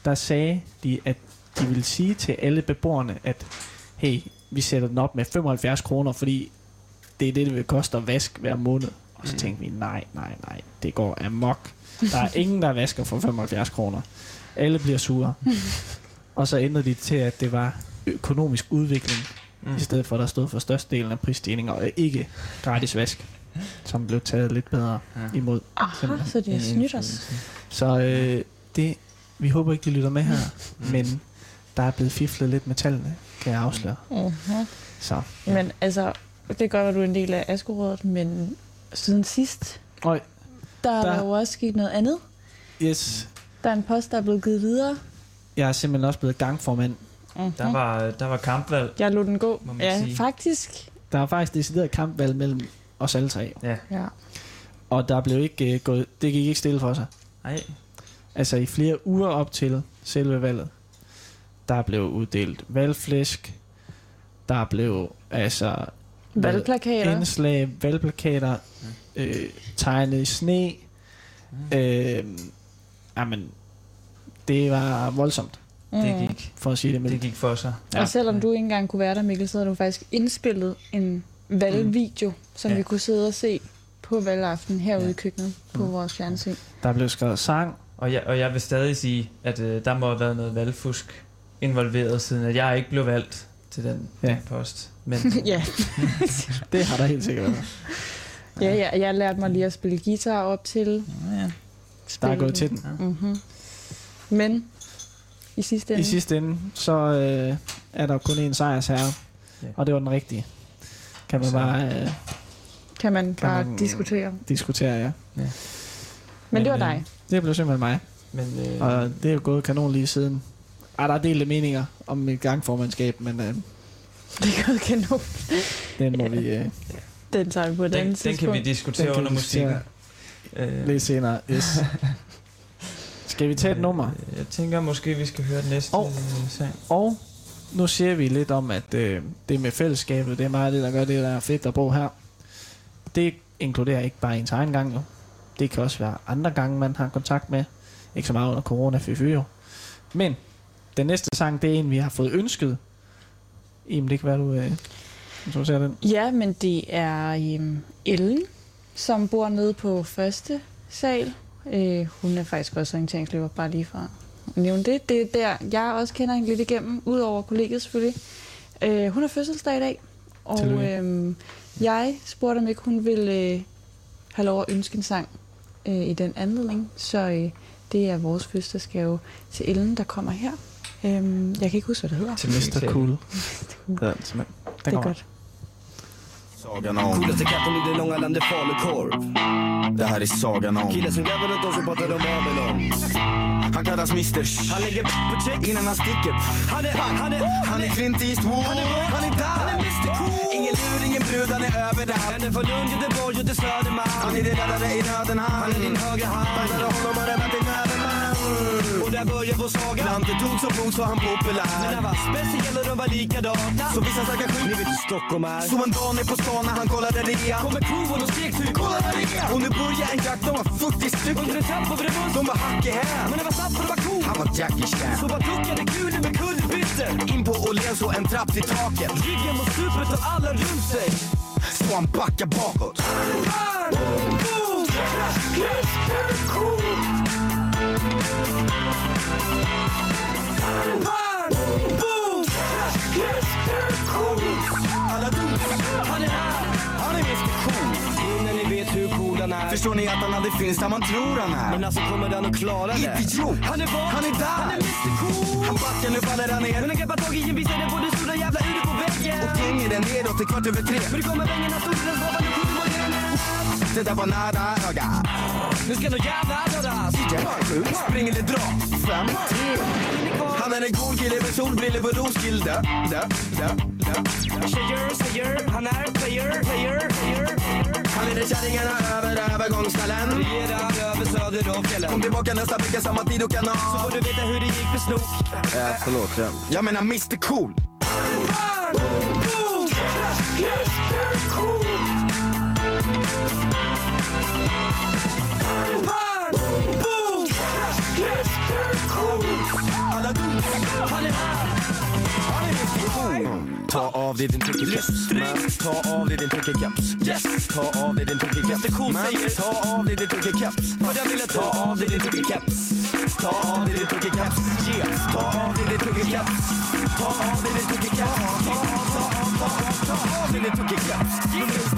der sagde de, at de ville sige til alle beboerne, at hey, vi sætter den op med 75 kroner, fordi det er det, det vil koste at vaske hver måned. Og så Mm. tænkte vi, nej, nej, nej, det går amok. Der er ingen, der vasker for 75 kroner. Alle bliver sure. og så ændrede de til, at det var økonomisk udvikling, mm. i stedet for at der stod for størstedelen af prisstigninger, og ikke gratis vask, som blev taget lidt bedre Ja. imod. Aha, så det er En snydt os. Så øh, det, vi håber ikke, de lytter med her, men der er blevet fiflet lidt med tallene, kan jeg afsløre. Uh-huh. Så, Men altså, det kan godt være, du er en del af Askerådet, men siden sidst, Øj, der, der er jo også sket noget andet. yes, Der er en post, der er blevet givet videre. jeg er simpelthen også blevet gangformand. Uh-huh. Der var, der var kampvalg. Jeg lod den gå. Må man Ja, sige. faktisk. Der er faktisk decideret kampvalg mellem os alle tre. Ja. Ja. Og der blev ikke øh, gået, det gik ikke stille for sig. Ej. Altså i flere uger op til selve valget, der blev uddelt valgflæsk, der blev altså Valgplakater. indslag, valgplakater, øh, tegnet i sne. Øh, jamen, det var voldsomt, Det Mm. gik, for at sige det det mildt. gik for sig. Ja. Og selvom du ikke engang kunne være der, Mikkel, så havde du faktisk indspillet en valgvideo, som Ja. vi kunne sidde og se på valgaften herude Ja. i køkkenet på Mm. vores fjernsyn. Der blev skrevet sang. Og jeg, og jeg vil stadig sige, at øh, der må have været noget valgfusk involveret, siden at jeg ikke blev valgt til den, Ja. ja. den post. Men <laughs> ja. <laughs> Det har der helt sikkert været. ja, ja, jeg lærte mig lige at spille guitar op til. ja, Der er gået til den. Mm-hmm. Men i sidste ende, I sidste ende, så øh, er der kun én sejrsherre, Ja. og det var den rigtige. Kan man Så- bare øh, kan man kan bare man- diskutere. diskutere, ja. Men det var øh, dig. Det blev simpelthen mig. Men, øh, Og det er jo gået kanon lige siden. Ej, der er delte meninger om mit gangformandskab, men øh, <laughs> Det er gået kanon. den må vi øh, <laughs> Den tager vi på et den, andet den kan vi tidspunkt. diskutere Den under musikken. Øh, lidt senere. Yes. <laughs> Skal vi tage et nummer? øh, Jeg tænker måske, vi skal høre den næste Og- sang. Og nu siger vi lidt om, at øh, det med fællesskabet, det er meget det, der gør det, der er fedt at bo her. Det inkluderer ikke bare ens egen gang jo. Det kan også være andre gange, man har kontakt med. Ikke så meget under corona, fy fy jo. Men den næste sang, det er en, vi har fået ønsket. Jamen, det kan være, du øh, introducerer den. Ja, men det er øh, Ellen, som bor nede på første sal. Øh, hun er faktisk også orienteringsløber, bare lige fra nævne det. Det er der, jeg også kender hende lidt igennem, udover kollegiet selvfølgelig. Øh, hun har fødselsdag i dag, og øh, jeg spurgte, om ikke hun ville øh, have lov at ønske en sang øh, i den anledning. Så øh, det er vores fødselsdagsgave til Ellen, der kommer her. Øh, jeg kan ikke huske, hvad det hedder. Til Mr. Cool. Cool. Ja, den, Det er godt. Sagan om, Coolaste katten i det långa landet falukorv det här är sagan om Killen som gräver runt oss och pratar om Babylon. Han kallas Mr. Han lägger på check. Innan han sticker. Han är, han är, Han är Clint Eastwood. Han är, Han är där. Han är Mr Cool. Ingen lur, ingen brud, han är överallt Ända från Lund, Göteborg och till Södermalm. Han är din räddare i nöden han Han är din högra hand. Bandade honom och räddade till överman Och där börjar vår saga. Landet tog som blod så han Men populär han var speciell och de var likadana Så vissa snackar skit Ni vet hur Stockholm är. Så en dag på stan när han kollade rean Kommer crewen och skrek typ Kolla där är. Och nu börjar en jakt, de var 40 Under stycken en trapp över en buss. De var hack i häl. Men det var snabbt och det var coolt Han var Jackie Så Chan bara duckade guden med kullerbyttor In på Åhléns och en trapp till taket. Ryggen mot stupet och alla runt sig. Så han backar bakåt! Boom! Mr Cool! Bang! Boom! Mr Förstår ni att han aldrig finns där man tror han Men är? alltså kommer han att klara det? Idiot! Han är var? Han är där! Han är Mr Cool! Han backar, nu faller han Men ner han greppar tag i en är det på det stora jävla uret på väggen och klänger den nedåt till kvart över tre. För det kommer pengarna stolen nu kommer det Det där var nära öga. Nu ska nog jävla dödas Spring eller dra. Fem, tre. Han är en cool kille med solbrillor på Roskilde. Tjejer säger han är player, player, player. Han leder kärringarna över övergångsställen. Redan över söder och fjällen. Kom tillbaka nästa vecka samma tid och kanal. Så får du veta hur det gick för Snook. Äh, förlåt. Jag, jag menar Mr Cool. Alla du, Han Ta av dig din tricky-keps. Ta av dig din tricky-keps. Yes. Ta av dig din tricky-keps. Man, Ta av dig din tricky-keps. För jag ville Ta av dig din tricky-keps. Ta av dig din tricky-keps. Ta av dig din tricky-keps. Ta av dig din tricky-keps. Ta av, dig din tricky-keps.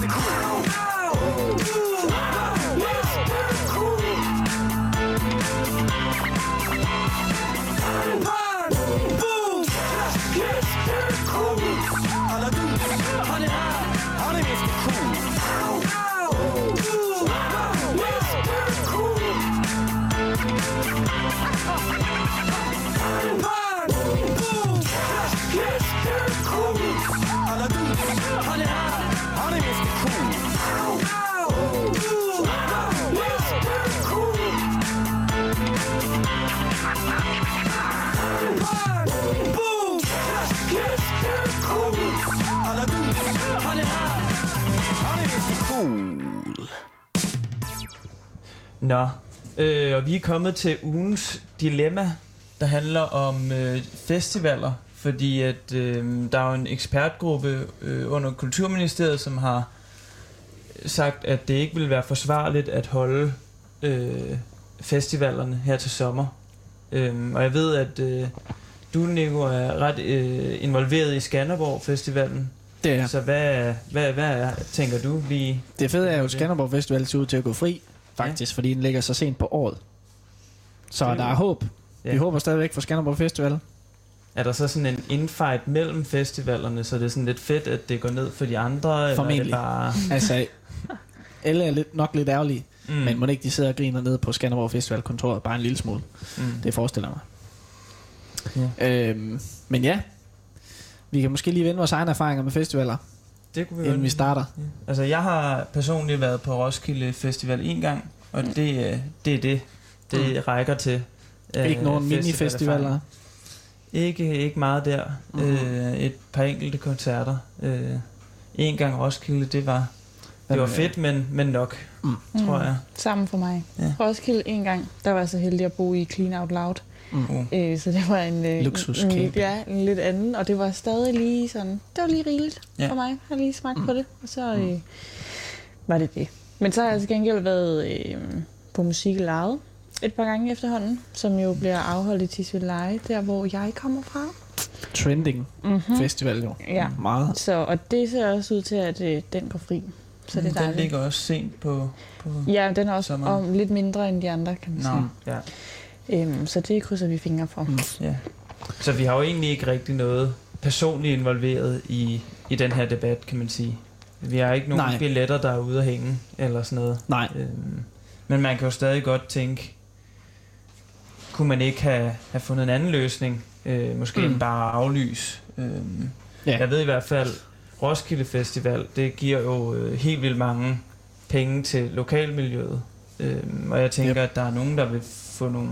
Nå, øh, og vi er kommet til ugens dilemma, der handler om øh, festivaler. Fordi at øh, der er jo en ekspertgruppe øh, under Kulturministeriet, som har sagt, at det ikke vil være forsvarligt at holde øh, festivalerne her til sommer. Øh, og jeg ved, at øh, du, Nico, er ret øh, involveret i Skanderborg Festivalen. Det er. Så hvad, hvad, hvad er, tænker du lige? Det fede er jo, at. Skanderborg Festival ser ud til at gå fri, faktisk, ja. fordi den ligger så sent på året. Så Det er der er håb. Ja. Vi håber stadigvæk for Skanderborg Festival. Er der så sådan en infight mellem festivalerne, så det er sådan lidt fedt, at det går ned for de andre? Eller er Formentlig. det bare... Altså, alle er lidt, nok lidt ærgerlige, Mm. men må ikke de sidder og griner nede på Skanderborg Festival kontoret bare en lille smule. mm. Det forestiller jeg mig. Ja. Øhm, men ja, vi kan måske lige vende vores egne erfaringer med festivaler, det kunne vi inden vi starter. Ja. Altså, jeg har personligt været på Roskilde Festival en gang, og Mm. det, øh, det er det. Det rækker til. øh, Ikke nogen festivalerfaring. mini-festivaler. Ikke, ikke meget der. Mhm. Øh, et par enkelte koncerter. Øh, en gang Roskilde, det var, det var fedt, men, men nok, Mm. tror jeg. Sammen for mig. Ja. Ja. Roskilde en gang, der var jeg så heldig at bo i Clean Out Loud. Uh. Øh, så det var en, øh, en, ja, en lidt anden, og det var stadig lige sådan, det var lige rigeligt Ja. for mig. Jeg har lige smagt Mm. mm. på det, og så øh, var det det. Men så har jeg til gengæld været øh, på musik live et par gange efterhånden, som jo bliver afholdt i Tisvildeleje, der hvor jeg kommer fra. Trending Mm-hmm. festival jo. Ja. Meget. Så, og det ser også ud til, at øh, den går fri. Så det er Den dejligt. ligger også sent på... på Ja, den er også Sommeren. om lidt mindre end de andre, kan man Nå, sige. ja. Øhm, så det krydser vi fingre for. Mm. Ja. Så vi har jo egentlig ikke rigtig noget personligt involveret i, i den her debat, kan man sige. Vi har ikke nogen Nej. Billetter, der er ude at hænge, eller sådan noget. Nej, Øhm, men man kan jo stadig godt tænke, kunne man ikke have, have fundet en anden løsning? Øh, måske Mm. bare at aflyse. Øhm, Ja. Jeg ved i hvert fald, Roskilde Festival, det giver jo øh, helt vildt mange penge til lokalmiljøet. Øhm, og jeg tænker, Yep. at der er nogen, der vil få nogle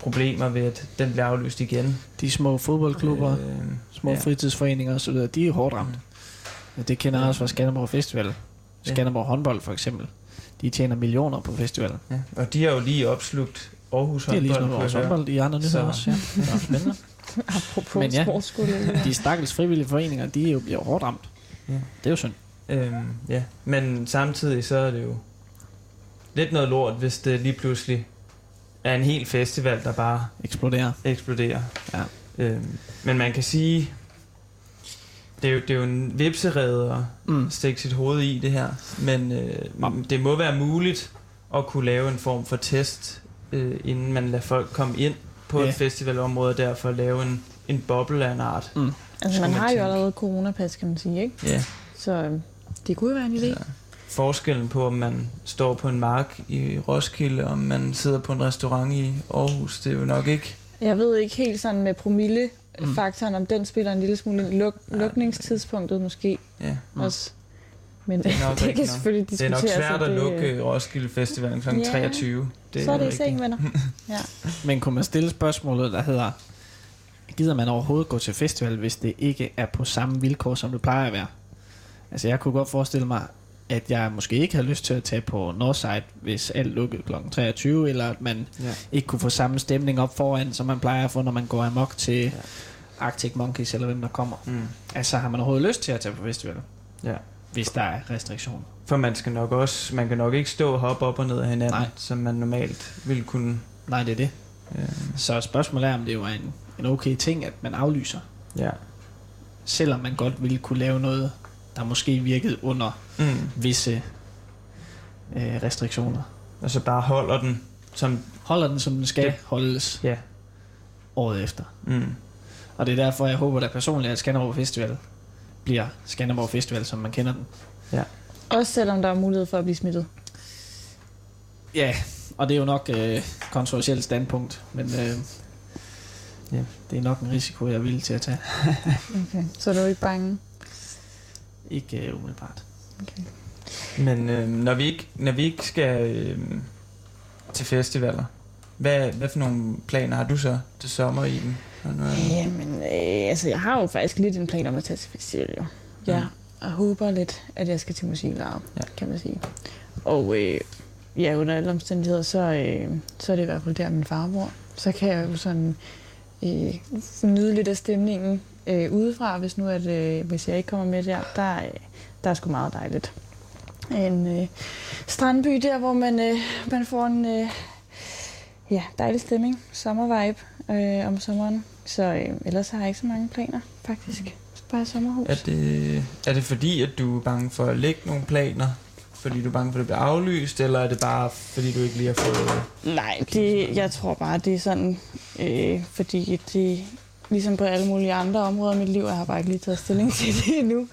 problemer ved, at den bliver aflyst igen. de små fodboldklubber, Øhm, små ja. fritidsforeninger osv., de er hårdt ramt. Ja, Det kender jeg også fra Skanderborg Festival. Ja. Skanderborg håndbold for eksempel. De tjener millioner på festivalen. Ja. Og de har jo lige opslugt Aarhus Det er lige sådan håndbold, håndbold i andre nyheder Så- også. Ja. Ja, spændende. <laughs> Apropos Men ja. sportsskole. De stakkels frivillige foreninger, de er jo, bliver hårdt ramt. Ja. Det er jo synd. Øhm, ja, men samtidig så er det jo lidt noget lort, hvis det lige pludselig er en hel festival, der bare Eksploderer. eksploderer. Ja. Øhm, men man kan sige, det er jo, det er jo en vipserede at Mm. stikke sit hoved i det her, men øh, det må være muligt at kunne lave en form for test, øh, inden man lader folk komme ind på Ja. et festivalområde, og derfor lave en, en boble af en art. Mm. Altså, man man har jo tænke. allerede coronapas, kan man sige, ikke? Ja. Så øhm, det kunne jo være en idé. Ja. Forskellen på, om man står på en mark i Roskilde, og om man sidder på en restaurant i Aarhus, det er jo nok ikke Jeg ved ikke helt sådan med promille-faktoren, om den spiller en lille smule. Luk, lukningstidspunktet måske Ja. mm. også. Men Det er nok <laughs> det kan nok. selvfølgelig Det er diskuteres. nok svært at det- lukke Roskilde Festival kl. Ja. 23. Det så er det i seng, venner. <laughs> Ja. Men kunne man stille spørgsmålet, der hedder, gider man overhovedet gå til festival, hvis det ikke er på samme vilkår, som det plejer at være? Altså jeg kunne godt forestille mig, at jeg måske ikke har lyst til at tage på Northside, hvis alt lukkede kl. 23, eller at man Ja. ikke kunne få samme stemning op foran, som man plejer at få, når man går amok til Arctic Monkeys, eller hvem der kommer. Mm. Altså har man overhovedet lyst til at tage på festival, Ja. hvis der er restriktioner? For man skal nok også, man kan nok ikke stå og hoppe op og ned af hinanden, Nej. som man normalt ville kunne. Nej, det er det. Øh, Så spørgsmålet er, om det jo er en, en okay ting, at man aflyser. ja. Selvom man godt ville kunne lave noget, der måske virkede under Mm. visse øh, restriktioner. Og så bare holder den som... Holder den, som den skal Ja. holdes Ja. året efter. Mm. Og det er derfor, jeg håber da personligt, at Skanderborg Festival bliver Skanderborg Festival, som man kender den. Også selvom der er mulighed for at blive smittet. Ja, og det er jo nok øh, kontroversielt standpunkt, men øh, Ja. det er nok en risiko, jeg er villig til at tage. <laughs> Okay. Så er du ikke bange? Ikke øh, umiddelbart. Okay. Men øh, når, vi ikke, når vi ikke skal øh, til festivaler, hvad, hvad for nogle planer har du så til sommer i den? Jamen, øh, altså jeg har jo faktisk lidt en plan om at tage til festival, jo. Jeg jeg håber lidt, at jeg skal til musiklaget, Ja. ja. kan man sige. Og øh, ja, under alle omstændigheder, så, øh, så er det i hvert fald der, min far bor. Så kan jeg jo sådan øh, nyde lidt af stemningen øh, udefra, hvis nu at, øh, hvis jeg ikke kommer med der. Der, øh, der er sgu meget dejligt. En øh, strandby der, hvor man, øh, man får en øh, ja, dejlig stemning, sommervibe øh, om sommeren. Så øh, ellers har jeg ikke så mange planer, faktisk. Bare sommerhus. Er det, er det fordi, at du er bange for at lægge nogle planer? Fordi du er bange for, at det bliver aflyst? Eller er det bare, fordi du ikke lige har fået... Nej, det, jeg tror bare, det er sådan, øh, fordi det, ligesom på alle mulige andre områder i mit liv, jeg har bare ikke lige taget stilling <laughs> til det endnu.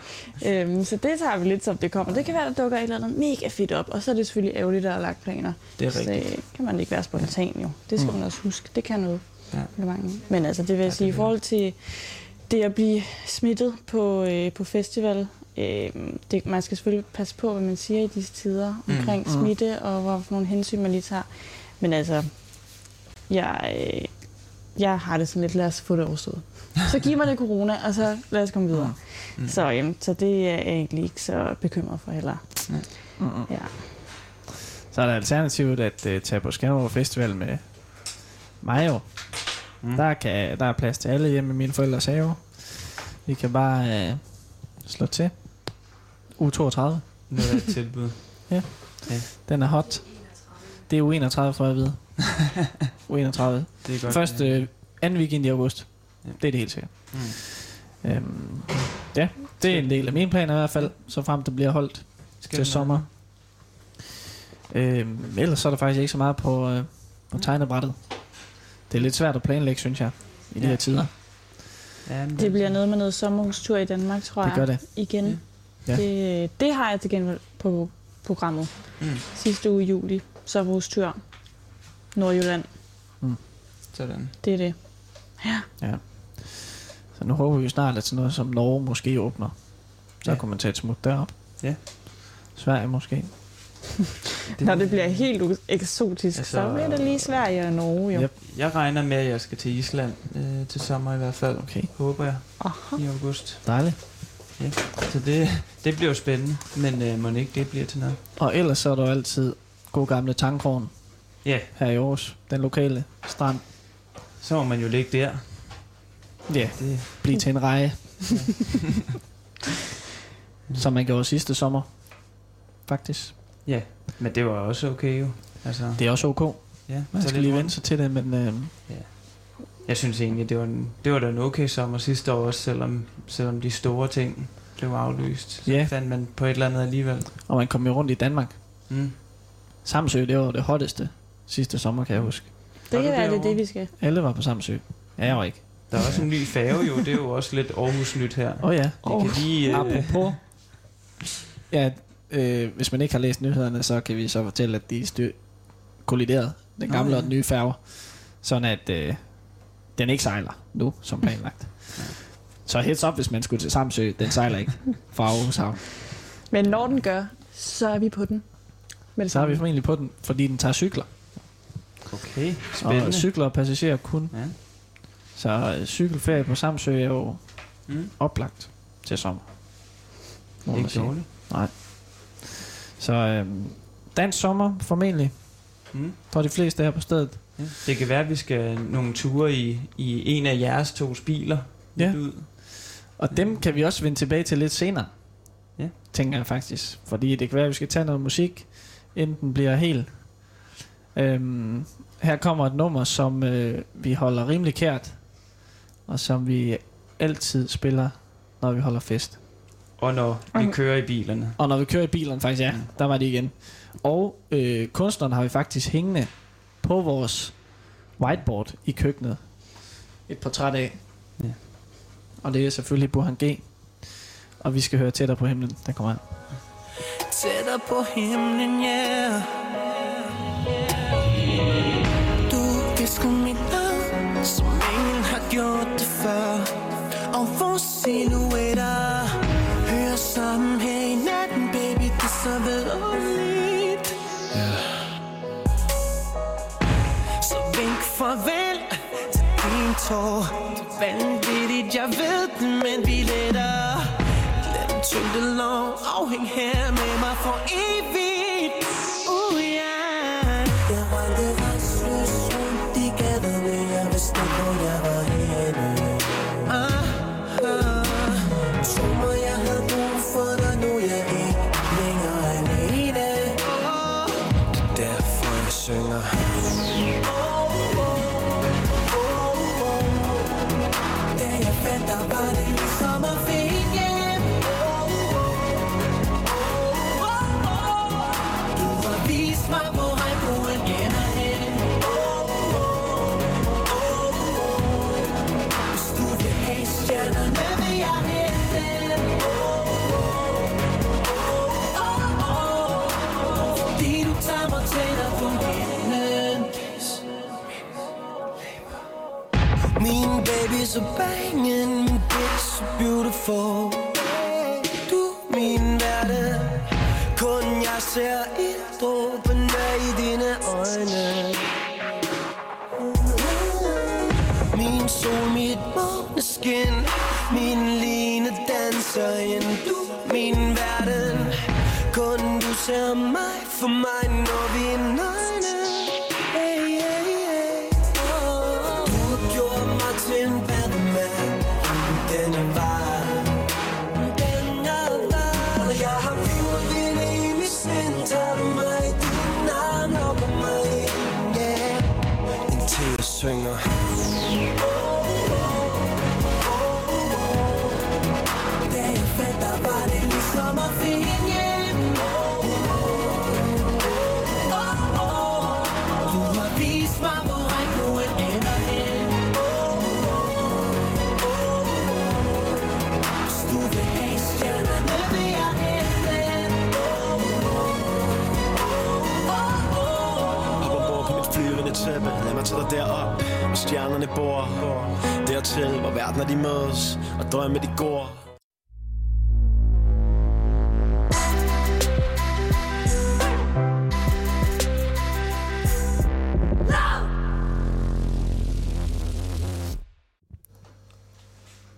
Øhm, så det tager vi lidt, som det kommer. Det kan være, der dukker et eller andet mega fedt op, og så er det selvfølgelig ærgerligt, at der er lagt planer. Det er Så rigtigt. øh, kan man ikke være spontan jo. Det skal Mm. man også huske. Det kan noget. Ja. Men altså, det vil jeg Ja, sige, i forhold til det at blive smittet på, øh, på festival, øh, det, man skal selvfølgelig passe på, hvad man siger i disse tider Mm. omkring Mm. smitte, og hvor nogle hensyn man lige tager. Men altså, jeg, øh, jeg har det sådan lidt, lad os få det overstået. Så giv mig det corona, og så lad os komme videre. Mm. Mm. Så, øh, så det er jeg egentlig ikke så bekymret for heller. Mm-mm. Ja. Så er der alternativet at uh, tage på Skanderborg Festival med mig jo. Mm. Mm. Der, kan, der er plads til alle hjemme i mine forældres have. Vi kan bare uh, slå til. U32. Noget af et tilbud. <laughs> Den er hot. Det er U31, for at vide. U31. Det er godt. Første ja. øh, anden weekend i august. Ja. Det er det helt sikkert. Mm. Øhm, ja, det er en del af mine planer i hvert fald, så frem det bliver holdt Skal til sommer. Øhm, ellers så er der faktisk ikke så meget på, øh, på tegnebrættet. Det er lidt svært at planlægge, synes jeg, i de Ja. her tider. Ja, men Det bliver noget med noget sommerhustur i Danmark, tror Det jeg. gør det. Igen. Ja. Det, det har jeg til gengæld på programmet. Mm. Sidste uge i juli. Sommerhustur. Nordjylland. Sådan. Det er det. Så nu håber vi jo snart, at sådan noget som Norge måske åbner. Så Ja. ja. kunne man tage et smut derop. Ja. Sverige måske. <laughs> Når det bliver helt u- eksotisk, Altså- så bliver det lige Sverige og Norge jo. Yep. Jeg regner med, at jeg skal til Island øh, til sommer i hvert fald. Okay, Håber jeg. Aha. I august. dejligt. Så det, det bliver jo spændende. Men øh, må ikke det bliver til noget. Og ellers så er der jo altid god gamle Tangkrogen Ja, her i Aarhus. Den lokale strand. så må man jo ligge der. Ja, Det, blive til en reje. Som man gjorde sidste sommer. Faktisk. ja, men det var også okay jo. Altså, Det er også ok. ja, Man skal lige vende sig til det, men øh, Jeg synes egentlig, det var, en, det var da en okay sommer sidste år også, selvom, selvom de store ting blev aflyst. Så Ja. fandt man på et eller andet alligevel. og man kom jo rundt i Danmark. Mm. Samsø, det var det hotteste sidste sommer, kan jeg huske. Det kan være, det er det, vi skal. Alle var på Samsø. Ja, jeg var ikke. Der er også en ny færge jo, det er jo også lidt Aarhus nyt her. Åh oh, ja. Vi kan lige... Øh, Apropos. Ja, øh, hvis man ikke har læst nyhederne, så kan vi så fortælle, at de styr kolliderede. Den gamle ja. og den nye færge. Sådan at øh, Den ikke sejler nu, som planlagt. Så heads up, hvis man skulle til Samsø. Den sejler ikke fra Aarhus Havn. Men når den gør, så er vi på den. Det Så er vi formentlig på den, fordi den tager cykler. Okay, Og spændende. cykler og passagerer kun. Ja. Så øh, cykelferie på Samsø er jo Mm. oplagt til sommer. Må Ikke dårligt. Så øh, dansk sommer formentlig Mm. for de fleste her på stedet. Ja. Det kan være, at vi skal nogle ture i, i en af jeres tos biler. Ja. Ud. Og dem kan vi også vende tilbage til lidt senere. Ja. Tænker jeg faktisk. Fordi det kan være, at vi skal tage noget musik, inden den bliver helt. Øhm, her kommer et nummer, som øh, vi holder rimelig kært. Og som vi altid spiller, når vi holder fest. Og når vi Mm. kører i bilerne. Og når vi kører i bilerne, faktisk ja, der var det igen. Og øh, kunstneren har vi faktisk hængende på vores whiteboard i køkkenet. Et portræt af. Ja. Og det er selvfølgelig Burhan G. Og vi skal høre tættere på himlen. Den kommer her. Tættere på himlen, ja yeah. Du visker mit navn Som ingen har gjort det før. Og vores silhuetter Hører sammen her i natten Baby, det er så vidunderligt. Så vink farvel til din tår. Det er vanvittigt, jeg ved det, men vi letter. Glem tyngdelov, afhæng her med mig for evigt. Baby så bangin', min bitch så beautiful bor Dertil, hvor verdener de mødes Og drømme de går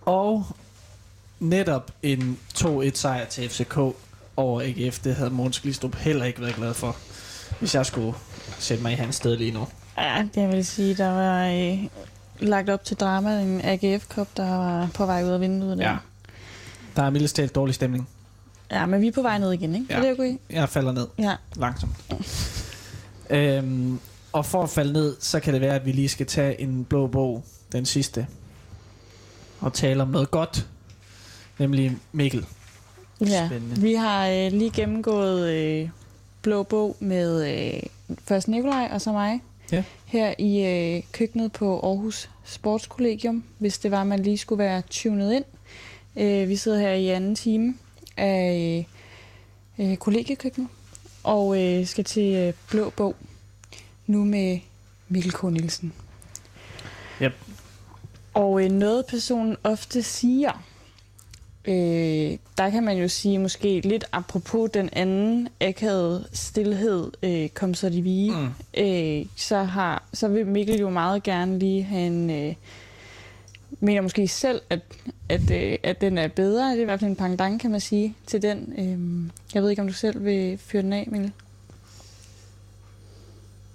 Og netop en 2-1 sejr til FCK over AGF. Det havde Måns Glistrup heller ikke været glad for, hvis jeg skulle sætte mig i hans sted lige nu. Ja, jeg vil sige, der var øh, lagt op til drama en AGF Cup, der var på vej ud af vinduet. Der. Ja. Der er mildest talt dårlig stemning. ja, men vi er på vej ned igen, ikke? Ja. Er det okay? Jeg falder ned Ja. langsomt. øhm, og for at falde ned, så kan det være, at vi lige skal tage en blå bog, den sidste, og tale om noget godt, nemlig Mikkel. ja. Spændende. Vi har øh, lige gennemgået øh, Blå Bog med øh, først Nikolaj og så mig. Ja. Her i øh, køkkenet på Aarhus Sportskollegium, hvis det var, man lige skulle være tunet ind. Øh, vi sidder her i anden time af øh, kollegiekøkkenet og øh, skal til øh, Blå Bog nu med Mikkel K. Nielsen. Og øh, noget personen ofte siger, øh, der kan man jo sige måske lidt apropos den anden akavede stillhed, øh, kom så de vige, Mm. øh, så, har, så vil Mikkel jo meget gerne lige have en... Øh, mener måske selv, at, at, øh, at den er bedre. Det er i hvert fald en pendant, kan man sige, til den. Øh, jeg ved ikke, om du selv vil fyre den af, Mikkel?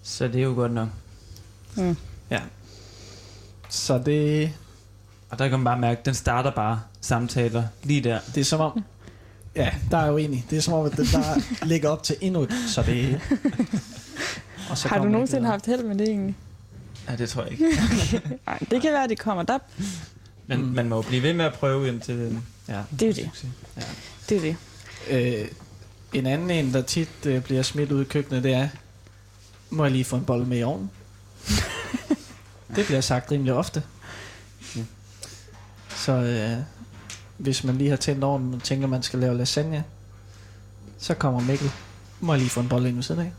Så det er jo godt nok. Mm. Så det, Og der kan man bare mærke, at den starter bare samtaler lige der. det er som om... Ja, der er jo enig. Det er som om, at den bare <laughs> ligger op til endnu et, så det... <laughs> Og så Har du nogensinde haft held med det egentlig? Ja, det tror jeg ikke. <laughs> Nej, det kan være, at det kommer. Der, Men Mm. man må jo blive ved med at prøve indtil den Ja. det er jo det. succes. Det er det. Øh, en anden en, der tit øh, bliver smidt ud i køkkenet, det er, må jeg lige få en bolle med i ovnen? det bliver sagt rimelig ofte. Mm. Så øh, hvis man lige har tændt ovnen og tænker, man skal lave lasagne, så kommer Mikkel. Må jeg lige få en bolle ind ved siden af?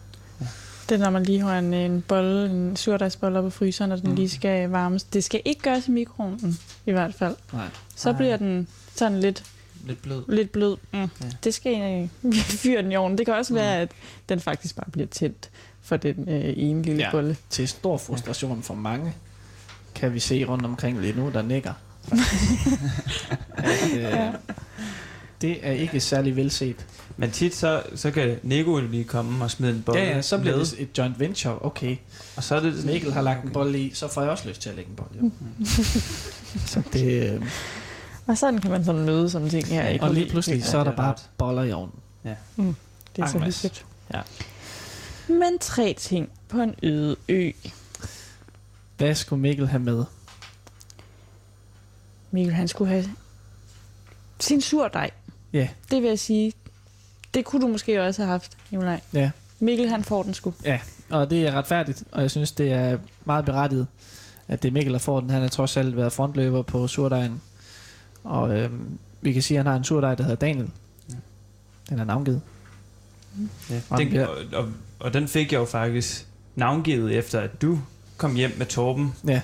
Det er, når man lige har en, en bolle, en surdejsbolle op i fryseren, og den Mm. lige skal varmes. Det skal ikke gøres i mikroovnen, i hvert fald. Nej. Så Nej. bliver den sådan lidt, Lidt blød. lidt blød. Mm. Ja. Det skal egentlig <laughs> fyre den i ovnen. Det kan også Mm. være, at den faktisk bare bliver tændt for den øh, ene lille Ja. bolle. Til stor frustration for mange, kan vi se rundt omkring lige nu, der nikker. At, øh, <laughs> det er ikke særlig velset. Men tit så, så kan Nego lige komme og smide en bolle Ja, ja, så bliver med, det et joint venture. Okay, og så er det sådan, Mikkel har lagt en bolle i, så får jeg også lyst til at lægge en bolle. Jo. <laughs> så det, øh, Og sådan kan man sådan møde sådan ting her. i og lige pludselig, Ja, så er der er bare boller i ovnen. Det er så Ej, Mads. hyggeligt. Ja. Men tre ting på en øde ø. Hvad skulle Mikkel have med? Mikkel, han skulle have sin surdej. Ja. Det vil jeg sige, det kunne du måske også have haft, Nikolaj. Ja. Mikkel, han får den sgu. Og det er retfærdigt, og jeg synes, det er meget berettiget, at det er Mikkel, der får den. Han har trods alt været frontløber på surdejen. Og øhm, vi kan sige, at han har en surdej, der hedder Daniel. Ja. Den er navngivet. Ja, Og den, og, og, og den fik jeg jo faktisk navngivet efter, at du kom hjem med Torben. Ja.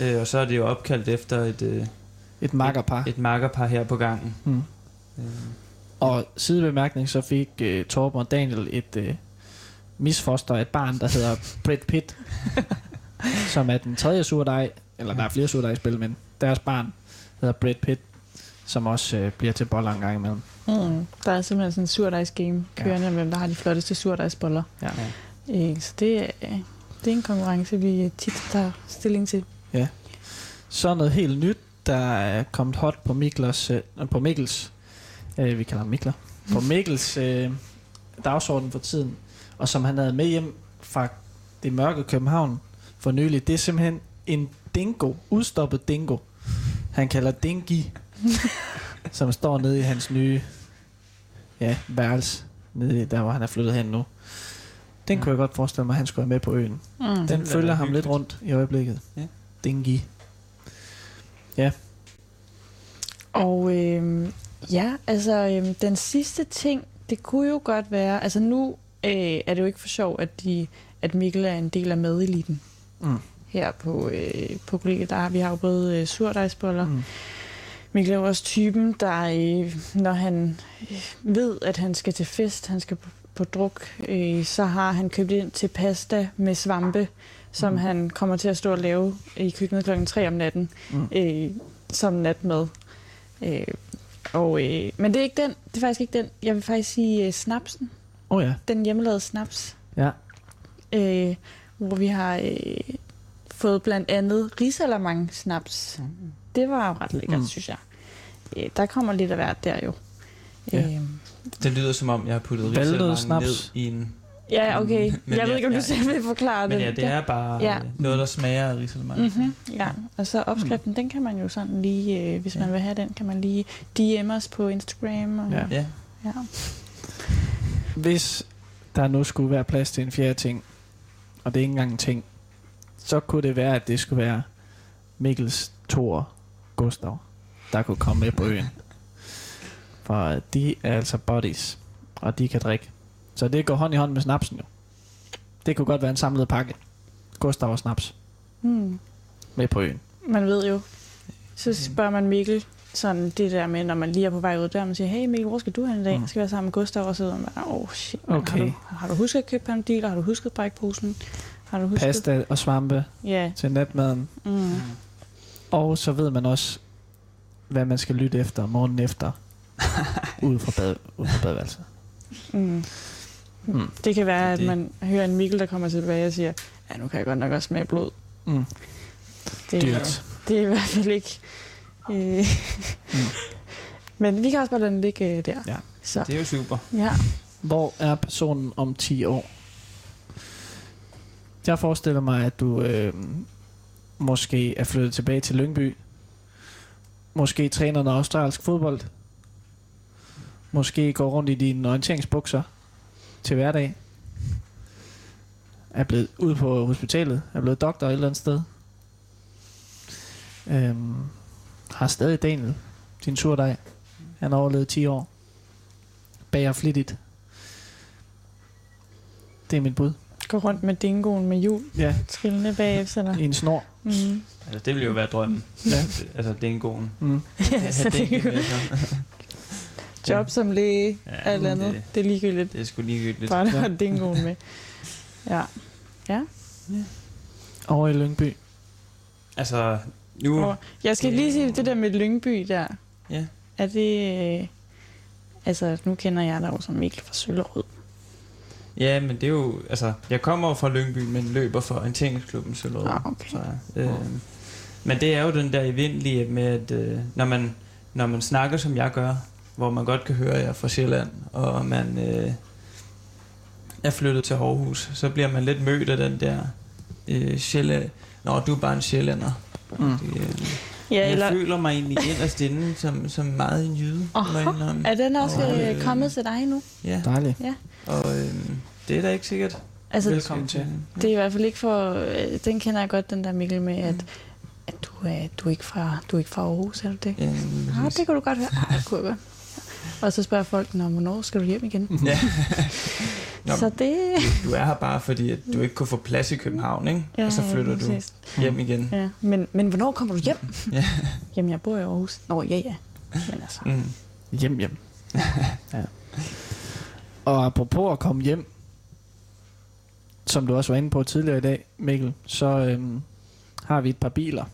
Øh, og så er det jo opkaldt efter et, øh, Et makkerpar. et makkerpar her på gangen. Mm. Øh, Og sidebemærkning, så fik øh, Torben og Daniel et øh, misfoster, et barn, der hedder <laughs> Brad Pitt, som er den tredje surdej, eller der er flere surdejspil, men deres barn hedder Brad Pitt, som også øh, bliver til boller en gang imellem. Mm. Der er simpelthen sådan en surdejsgame kørende, ja. hvem der har de flotteste surdejsboller. Ja. Øh, så det, er- det er en konkurrence, vi tit tager stilling til. Så noget helt nyt, der er kommet hot på Miklers, øh, på Mikkels, øh, vi kalder ham Mikler, på <laughs> Mikkels øh, dagsorden for tiden, og som han havde med hjem fra det mørke København for nylig, det er simpelthen en dingo, udstoppet dingo. Han kalder dingi, <laughs> som står nede i hans nye ja, værelse, nede der hvor han er flyttet hen nu. Den Ja. kunne jeg godt forestille mig, at han skulle være med på øen. Mm. Den ville følger ham lidt rundt i øjeblikket. Ja. Dingi. Og øh, ja, altså øh, den sidste ting, det kunne jo godt være, altså nu øh, er det jo ikke for sjov, at, de, at Mikkel er en del af medeliten Mm. her på, øh, på kollegiet. Der har, vi har jo både øh, surdejsboller. Mm. Mikkel er også typen, der øh, når han øh, ved, at han skal til fest, han skal på, på druk, øh, så har han købt ind til pasta med svampe, som Mhm. han kommer til at stå og lave i køkkenet klokken 3 om natten Mm. øh, som natmad. Øh, og, øh, men det er ikke den. Det er faktisk ikke den. Jeg vil faktisk sige øh, snapsen. Oh ja. Den hjemmelavede snaps. Ja. Øh, hvor vi har øh, fået blandt andet risalamang snaps. Det var jo ret lækkert, Mm. mm. synes jeg. Øh, der kommer lidt af hvert der jo. Ja. Øh, Det lyder som om, jeg har puttet snaps. ned i en... ja, okay. Mm, men jeg ved ja, ikke, om du ja. selv vil forklare Men det. ja, det er bare Ja. noget, der smager af risalemang. Mm-hmm, ja, og så opskriften, den kan man jo sådan lige, øh, hvis Ja. man vil have den, kan man lige DM os på Instagram. Og, Ja. Ja. ja. Hvis der nu skulle være plads til en fjerde ting, og det er ikke engang en ting, så kunne det være, at det skulle være Mikkels Thor Gustav, der kunne komme med på øen. For de er altså buddies, og de kan drikke. Så det går hånd i hånd med snapsen jo. Det kunne godt være en samlet pakke. Gustav og snaps Hmm. med på øen. Man ved jo, Så spørger man Mikkel, sådan det der med, når man lige er på vej ud der, man siger, hey Mikkel, hvor skal du hen i dag? Mm. Mm. Skal vi være sammen med Gustav? Og så sidder man, åh oh, shit, man, Okay. har, du, har du husket at købe pandiler? Har du husket brækposen? Har du husket? Pasta og svampe Ja. til natmaden. Mm. Og så ved man også, hvad man skal lytte efter morgenen efter. <laughs> ude fra, bad, ude fra badeværelset. Mm. Mm. Det kan være, at Det- man hører en Mikkel, der kommer tilbage og siger, ja, nu kan jeg godt nok også smage blod. Mm. Det, Dyrt. det er i hvert fald ikke... Øh. Mm. <laughs> Men vi kan også bare lade den ligge øh, der. Ja. Så, Det er jo super. ja. Hvor er personen om 10 år? Jeg forestiller mig, at du øh, måske er flyttet tilbage til Lyngby. Måske træner noget australsk fodbold. Måske går rundt i dine orienteringsbukser til hverdag. Er blevet ude på hospitalet. Er blevet doktor et eller andet sted. Øhm, har stadig Daniel, din surdej. Han har overlevet 10 år. Bager flittigt. Det er mit bud. Gå rundt med dingoen med jul, Ja, trillende bagefter dig. i en snor. Mm. Altså, det ville jo være drømmen. Ja. altså, det er en god. Mm. ja, så det er jo job som læge, Ja, alt men andet. det- Det er ligegyldigt. Det er sgu ligegyldigt. Bare der Ja. har dingoen med. Ja. Over i Lyngby. Altså, nu... Og jeg skal lige sige det der med Lyngby der. Ja. Er det... øh, Altså, nu kender jeg dig jo som Mikkel fra Søllerød. Ja, men det er jo... Altså, jeg kommer fra Lyngby, men løber for orienteringsklubben Søllerød. Ah, okay. Så, øh, men det er jo den der evindelige med, at øh, når, man, når man snakker, som jeg gør, hvor man godt kan høre, at jeg er fra Sjælland, og man øh, er flyttet til Aarhus, så bliver man lidt mødt af den der øh, Sjælland... Nå, du er bare en sjællander. Mm. Det, øh, Ja, jeg eller... føler mig egentlig inderst inde som, som meget en jyde. jeg Aha. Er den også Og, øh, øh, kommet til dig nu? Ja, Dejligt. og øh, det er da ikke sikkert. Altså, Velkommen til. det er i hvert fald ikke for... Øh, den kender jeg godt, den der Mikkel med, at, at du, er, du, er ikke fra, du er ikke fra Aarhus, er du det? Ja, Ja, præcis. det kan du godt høre. Ja, det kunne jeg godt. Og så spørger folk, Nå, hvornår skal du hjem igen? <laughs> Ja. Nå, så det... Du er her bare fordi, at du ikke kunne få plads i København, ikke? Ja, og så flytter ja, du hjem igen. Ja, men, men hvornår kommer du hjem? Ja. Jamen, jeg bor i Aarhus. Nå, ja, ja. Men altså... Mm. Hjem, hjem. ja. Og apropos at komme hjem, som du også var inde på tidligere i dag, Mikkel, så øhm, har vi et par biler.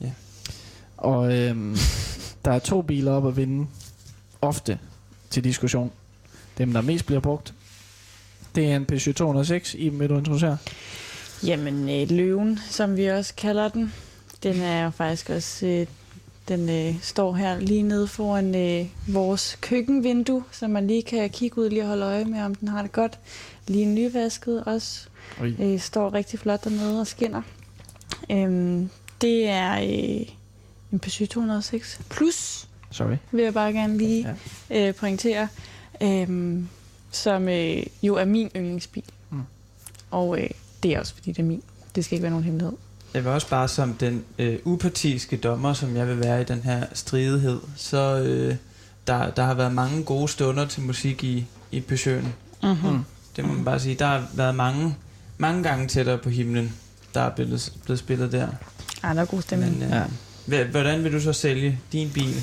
Ja. Og øhm, der er to biler op at vinde, ofte til diskussion. Dem, der mest bliver brugt. Det er en Peugeot 206, i vil du introducere? Jamen, øh, løven, som vi også kalder den, den er jo faktisk også... Øh, den øh, står her lige nede foran øh, vores køkkenvindue, så man lige kan kigge ud lige og holde øje med, om den har det godt. Lige nyvasket også. Oj. Øh, står rigtig flot dernede og skinner. Øhm, det er øh, en Peugeot 206 plus, Sorry. vil jeg bare gerne lige ja. øh, pointere, øhm, som øh, jo er min yndlingsbil. Mm. Og øh, det er også fordi, det er min. Det skal ikke være nogen hemmelighed. Jeg vil også bare som den øh, upartiske dommer, som jeg vil være i den her stridighed, så øh, der, der har været mange gode stunder til musik i, i Peugeot'en. Mm-hmm. Mm. Det må man bare sige. Der har været mange, mange gange tættere på himlen, der er blevet, blevet spillet der. Ej, der er god stemning. Men, øh, ja. Hvordan vil du så sælge din bil?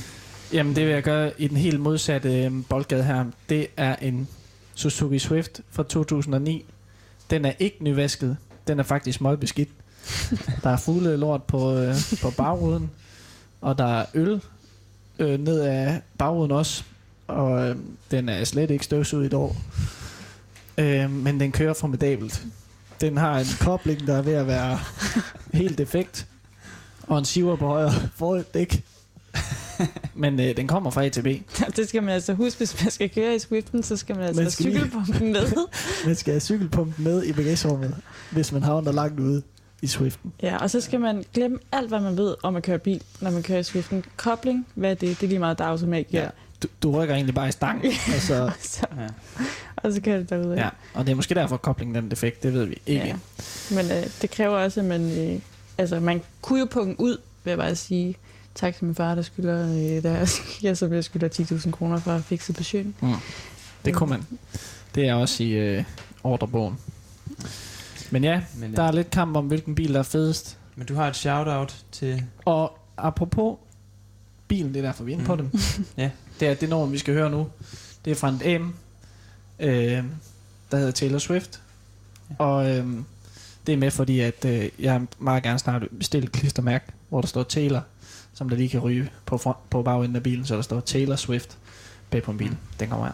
Jamen, det vil jeg gøre i den helt modsatte øh, boldgade her. Det er en Suzuki Swift fra 2009. Den er ikke nyvasket. Den er faktisk meget beskidt. <laughs> Der er fugle lort på, øh, på bagruden, og der er øl øh, ned af bagruden også, og øh, den er slet ikke støvsuget i et år. Øh, men den kører formidabelt. Den har en kobling, der er ved at være <laughs> helt defekt, og en siver på højre <laughs> fordæk. <laughs> Men øh, den kommer fra A til B. <laughs> det skal man altså huske, hvis man skal køre i Swiften, så skal man altså Man have skal lige- cykelpumpen med. <laughs> Man skal have cykelpumpen med i bagagerummet, hvis man havner langt ude i Swiften. Ja, og så skal man glemme alt, hvad man ved om at køre bil, når man kører i Swiften. Kobling, hvad er det? Det er lige meget, der er automat Ja. Du, du rykker egentlig bare i stang, altså, så, Ja. og så kører det derud. ja. Og det er måske derfor, koblingen den defekt, det ved vi ikke. Ja. Men øh, det kræver også, at man... Øh, altså, man kunne jo punge ud, vil jeg bare sige. Tak til min far, der skylder, øh, der, <laughs> jeg, som jeg skylder 10.000 kroner for at fikse besøgen. Mm. Det kunne man. Det er også i øh, ordrebogen. Men ja, Men, der er lidt kamp om, hvilken bil der er fedest. men du har et shout-out til... Og apropos bilen, det er derfor vi er inde på Mm. dem. <laughs> Ja. Det er det nummer, vi skal høre nu. Det er fra en dame, øh, der hedder Taylor Swift. Og øh, det er med, fordi at øh, jeg meget gerne snart vil bestille et klistermærke, hvor der står Taylor, som der lige kan ryge på, front, på bagenden af bilen, så der står Taylor Swift bag på en bil. Den kommer her.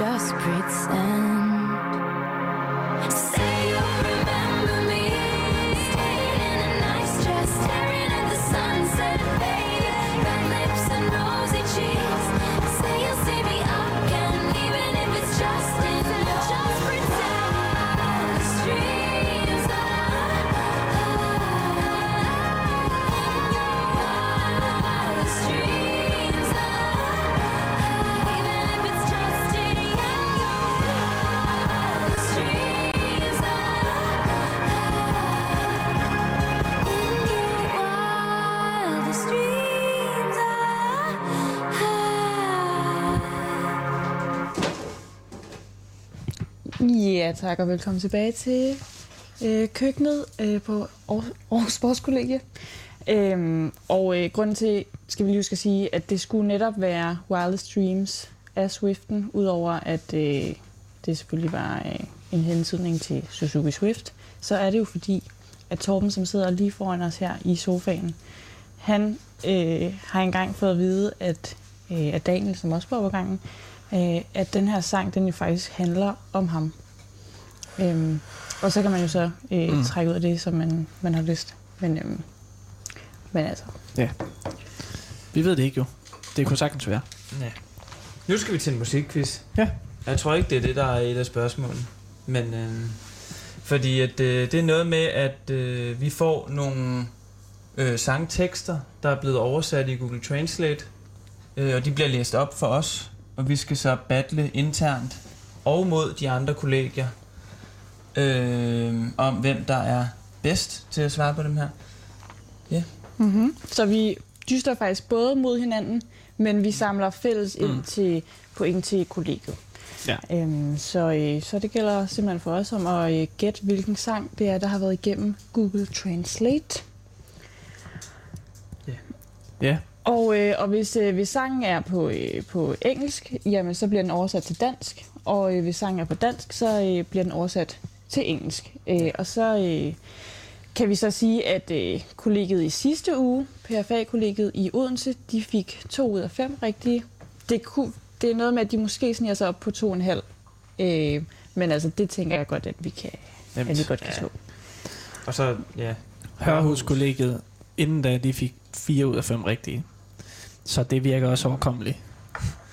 Just pretend. Ja, tak og velkommen tilbage til øh, køkkenet øh, på Aarhus Sportskollegie. Øhm, og øh, grunden til, skal vi lige huske at sige, at det skulle netop være wireless Dreams af Swiften, udover at øh, det selvfølgelig var øh, en hensydning til Suzuki Swift, så er det jo fordi, at Torben, som sidder lige foran os her i sofaen, han øh, har engang fået at vide, at, øh, at Daniel, som også var på gangen, øh, at den her sang, den jo faktisk handler om ham. Øhm, og så kan man jo så øh, Mm. trække ud af det, som man, man har lyst. Men, øhm, men altså, Vi ved det ikke jo. Det kunne sagtens være. Ja. Nu skal vi til en musikquiz. Ja. Jeg tror ikke, det er det, der er et af spørgsmålene. Men øh, fordi at, øh, det er noget med, at øh, vi får nogle øh, sangtekster, der er blevet oversat i Google Translate. Øh, og de bliver læst op for os. Og vi skal så battle internt og mod de andre kollegier øh, om, hvem der er bedst til at svare på dem her. Mm-hmm. Så vi dyster faktisk både mod hinanden, men vi samler fælles ind Mm. til point til kollegiet. Ja. Øhm, så, øh, så det gælder simpelthen for os om at øh, gætte, hvilken sang det er, der har været igennem Google Translate. Ja. Og, øh, og hvis, øh, hvis sangen er på, øh, på engelsk, jamen så bliver den oversat til dansk. Og øh, hvis sangen er på dansk, så øh, bliver den oversat til engelsk. Øh, og så øh, kan vi så sige, at øh, kollegiet i sidste uge, PFA-kollegiet i Odense, de fik to ud af fem rigtige. Det, kunne, det er noget med, at de måske sniger sig op på to og en halv. Øh, men altså, det tænker jeg godt, at vi kan, at vi godt kan Ja. slå. Og så, ja, Hørhuskollegiet, inden da de fik 4 ud af 5 rigtige. Så det virker også overkommeligt.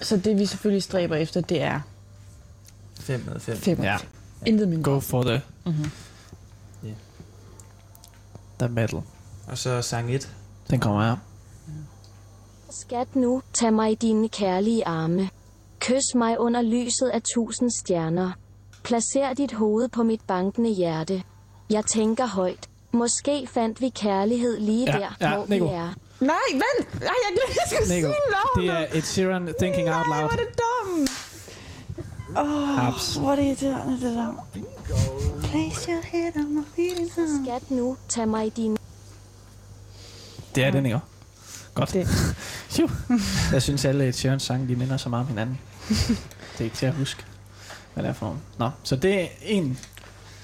Så det vi selvfølgelig stræber efter, det er 5 ud af 5. fem. Ja. Intet mindre. Go for the, Mm-hmm. the metal. Og så sang 1. Den kommer her. Skat nu, tag mig i dine kærlige arme. Kys mig under lyset af tusind stjerner. Placer dit hoved på mit bankende hjerte. Jeg tænker højt. Måske fandt vi kærlighed lige Ja, der, ja, hvor Nico. vi er. Nej, vent! Nej, jeg glemte, jeg skulle Nico, sige navnet. det er Ed Sheeran Thinking Out Nej, Loud. hvor er det dumt. Åh, Haps. hvor er det irriterende, det der. Place your head on my feeling Skat nu, tag mig i dine... Det er den, ikke? Godt. Det. <laughs> Jeg synes, alle Ed Sheeran sange, de minder så meget om hinanden. Det er ikke til at huske, hvad det er for nogen. Nå, så det er en,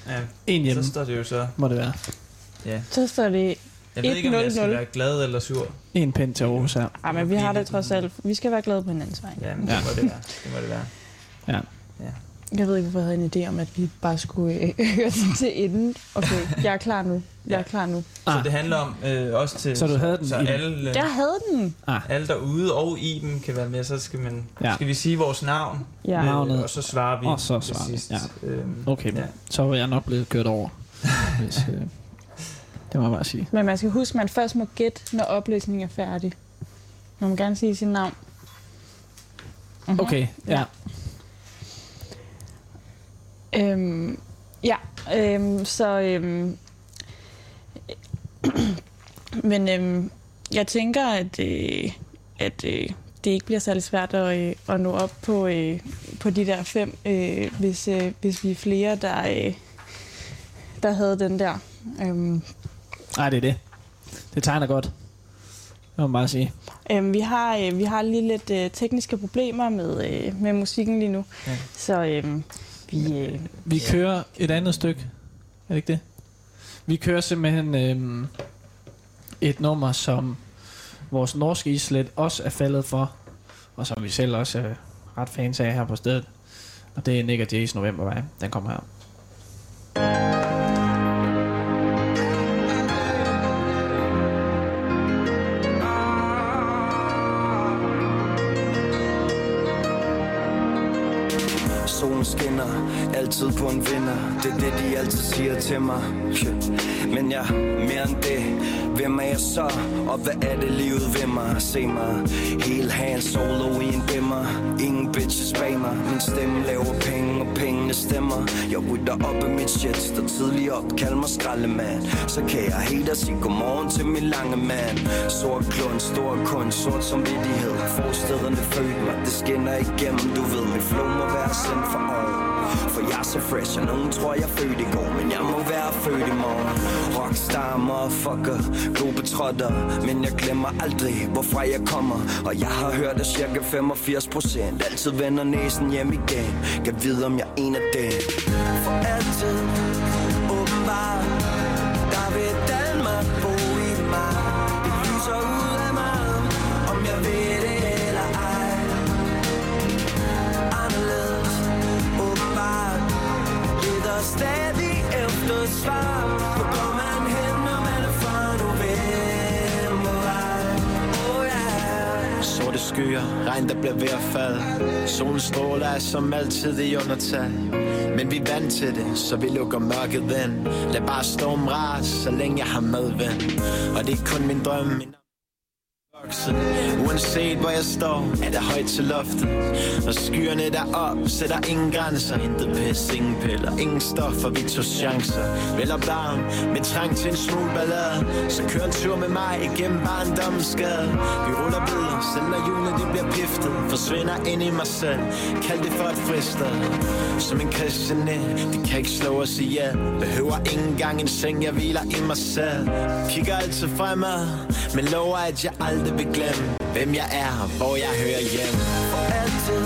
Ja, en hjemme, så står det jo så. må det være. Ja. Så står det... Jeg ved ikke, om jeg skal 1-0-0. være glad eller sur. En pind til Aarhus her. Ej, men vi har det trods alt. Vi skal være glade på hinandens vej. Ja, men Ja. det må det være. Det må det være. Ja. Ja. Jeg ved ikke, hvorfor jeg havde en idé om, at vi bare skulle øh, <laughs> høre den til enden. Okay, jeg er klar nu. Jeg er klar nu. Så Ah. det handler om øh, også til... Så du havde den så i alle, øh, Jeg havde den. alle derude og i dem kan være med, så skal, man, Ja. skal vi sige vores navn, Ja. øh, Navnet. og så svarer vi Og så til svarer vi, sidst. ja. Øhm, Okay, Ja. så var jeg nok blevet kørt over. Hvis, øh, det må jeg bare sige. Men man skal huske, at man først må gætte, når oplæsningen er færdig. Man må gerne sige sit navn. Mhm. Okay, ja. Øhm, ja, øhm, så... Øhm, <clears throat> men øhm, jeg tænker, at, øh, at øh, det ikke bliver særlig svært at, øh, at nå op på, øh, på de der fem, øh, hvis, øh, hvis vi er flere, der, øh, der havde den der. Øhm, Nej, det er det. Det tegner godt. Det må man bare sige. Øhm, vi, har, øh, vi har lige lidt øh, tekniske problemer med, øh, med musikken lige nu. Ja. Så øhm, vi... Øh, Vi kører et andet stykke. Er det ikke det? Vi kører simpelthen øhm, et nummer, som vores norske islet også er faldet for, og som vi selv også er ret fans af her på stedet. Og det er Nick og Jay's Novembervej. Den kommer her. Altid på en vinder. Det er det de altid siger til mig. Men jeg, er mere end det. Hvem er jeg så, og hvad er det livet ved mig? Se mig, helt hand solo i en dimmer. Ingen bitches bag mig. Min stemme laver penge, og pengene stemmer. Jeg rydder op af mit shit, står tidligt op Kald mig skraldemand. Så kan jeg helt og sige godmorgen til min lange mand. Sort klund, stor kun, sort som vidtighed Forstederne født mig, det skinner igennem Du ved, mit flow må være sendt for oven så fresh, og nogen tror jeg født i går Men jeg må være født i morgen. Rockstar, motherfucker, globetrotter Men jeg glemmer aldrig, hvorfra jeg kommer. Og jeg har hørt, at cirka 85 procent Altid vender næsen hjem igen. Kan vide, om jeg er en af dem. For altid, stadig efter svar. Hvor går man hen, når man er fra novembervej Oh yeah Sorte skyer, regn der bliver ved at falde. Solen stråler er som altid i undertal Men vi er vant til det, så vi lukker mørket ind. Lad bare storm ras, så længe jeg har medvind. Og det er kun min drøm min Uanset hvor jeg står, er det højt til loftet. Og skyerne der op, sætter ingen grænser. Intet pis, ingen piller, ingen stoffer, vi tog chancer. Vel og barn, med trang til en smule ballade. Så kør en tur med mig igennem barndommens skade Vi ruller videre, selv når julen det bliver piftet. Forsvinder ind i mig selv, kald det for et fristed Som en kristne, de kan ikke slå os ihjel. Behøver ikke engang en seng, jeg hviler i mig selv. Kigger altid fremad, men lover at jeg aldrig vil glemme Hvem jeg er og hvor jeg hører hjem altid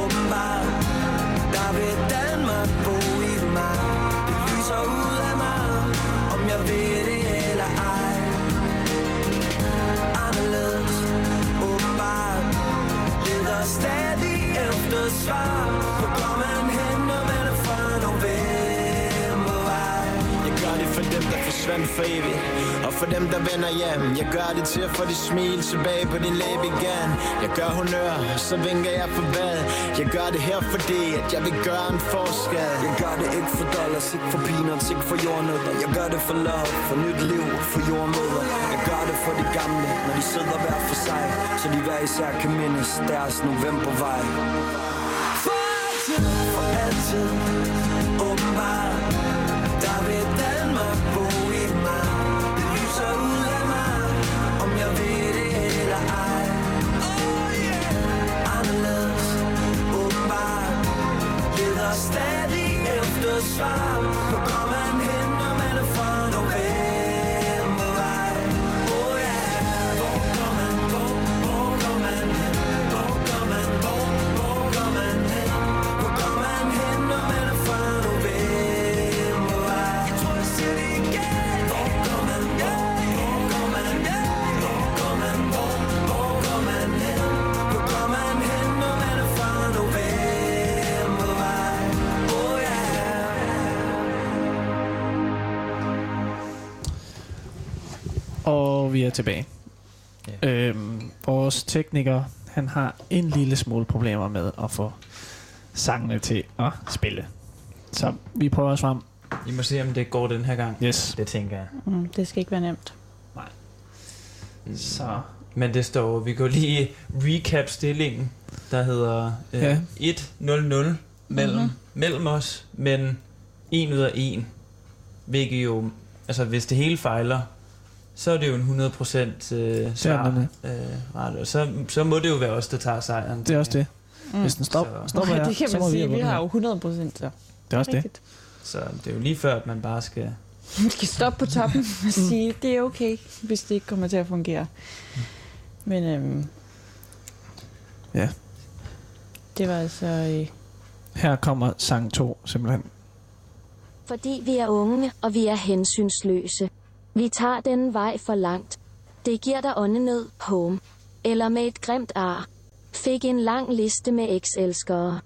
åbenbart Der vil Danmark bo i mig. Det lyser ud af mig Om jeg ved det eller ej. Anderledes åbenbart Leder stadig efter svar. Hvor går man hen, når man er fra novembervej Jeg gør det for dem, der forsvandt for evigt for dem, der vender hjem. Jeg gør det til at få dit smil tilbage på din læbe igen. Jeg gør honør, så vinker jeg for hvad? Jeg gør det her, fordi at jeg vil gøre en forskel. Jeg gør det ikke for dollars, ikke for peanuts, ikke for jordnødder. Jeg gør det for love, for nyt liv, for jordmøder Jeg gør det for de gamle, når de sidder hver for sig Så de hver især kan mindes deres novembervej. For altid, for altid, efter Og vi er tilbage. Ja. Øhm, vores tekniker, han har en lille smule problemer med at få sangene til at spille. Så vi prøver os frem. I må se, om det går den her gang. Yes. Det tænker jeg. Mm, det skal ikke være nemt. Så Men det står, vi går lige recap stillingen, der hedder øh, Ja. 1-0-0 mellem, Mhm. mellem os, men 1 ud af 1. Hvilket jo, altså hvis det hele fejler, så er det jo en 100% øh, svar. Øh, ret. Og så, så må det jo være os, der tager sejren. det er også det. Hvis den stop, Så- stopper <laughs> her, det kan så man må sige. Vi vundet har jo 100 procent så. Det er også det. Rigtigt. Så det er jo lige før, at man bare skal... Vi skal stoppe på toppen <laughs> og sige, det er okay, hvis det ikke kommer til at fungere. Men øhm, Ja. det var altså... Øh, Her kommer sang 2 simpelthen. Fordi vi er unge, og vi er hensynsløse. Vi tager den vej for langt. Det giver dig åndenød, home. Eller med et grimt ar. Fik en lang liste med ekselskere.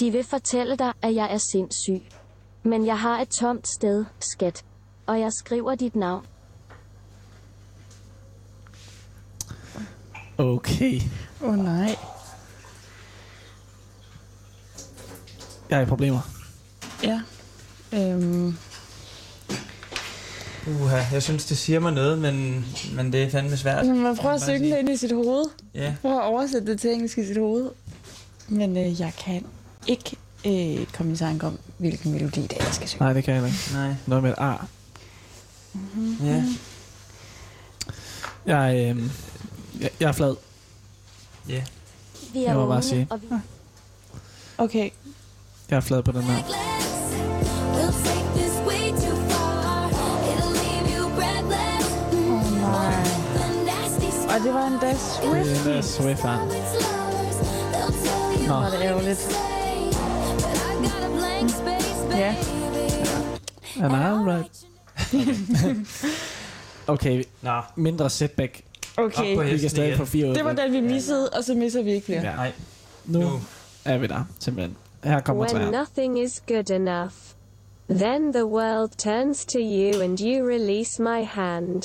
De vil fortælle dig, at jeg er sindssyg. Men jeg har et tomt sted, skat. Og jeg skriver dit navn. Okay. Åh oh, nej. Jeg er i problemer. Ja. Øhm, Uha, jeg synes, det siger mig noget, men, men det er fandme svært. man prøver at synge det ind i sit hoved. Ja, Prøver at oversætte det til engelsk i sit hoved. Men øh, jeg kan ikke øh, komme i tanke om, hvilken melodi det er, jeg skal synge. Nej, det kan jeg ikke. nej. Noget med et ar. Ja. Jeg, øh, jeg, jeg er flad. Ja. Vi er Jeg må bare sige. og vi Okay, Jeg er flad på den her. Det var endda Det Swift. er Swift her. lovers, they'll tell you Nå. Er det ærgerligt. say, but I got a blank space, Ja. baby. And I'm right. <laughs> Okay, Nå, mindre setback. op på Okay, Vi kan hesten stadig igen. få fire ud. det var den, vi missede, og så misser vi ikke flere. Ja. Nej, Nu nu. er vi der, simpelthen. Her kommer When træer. nothing is good enough. Then the world turns to you and you release my hand.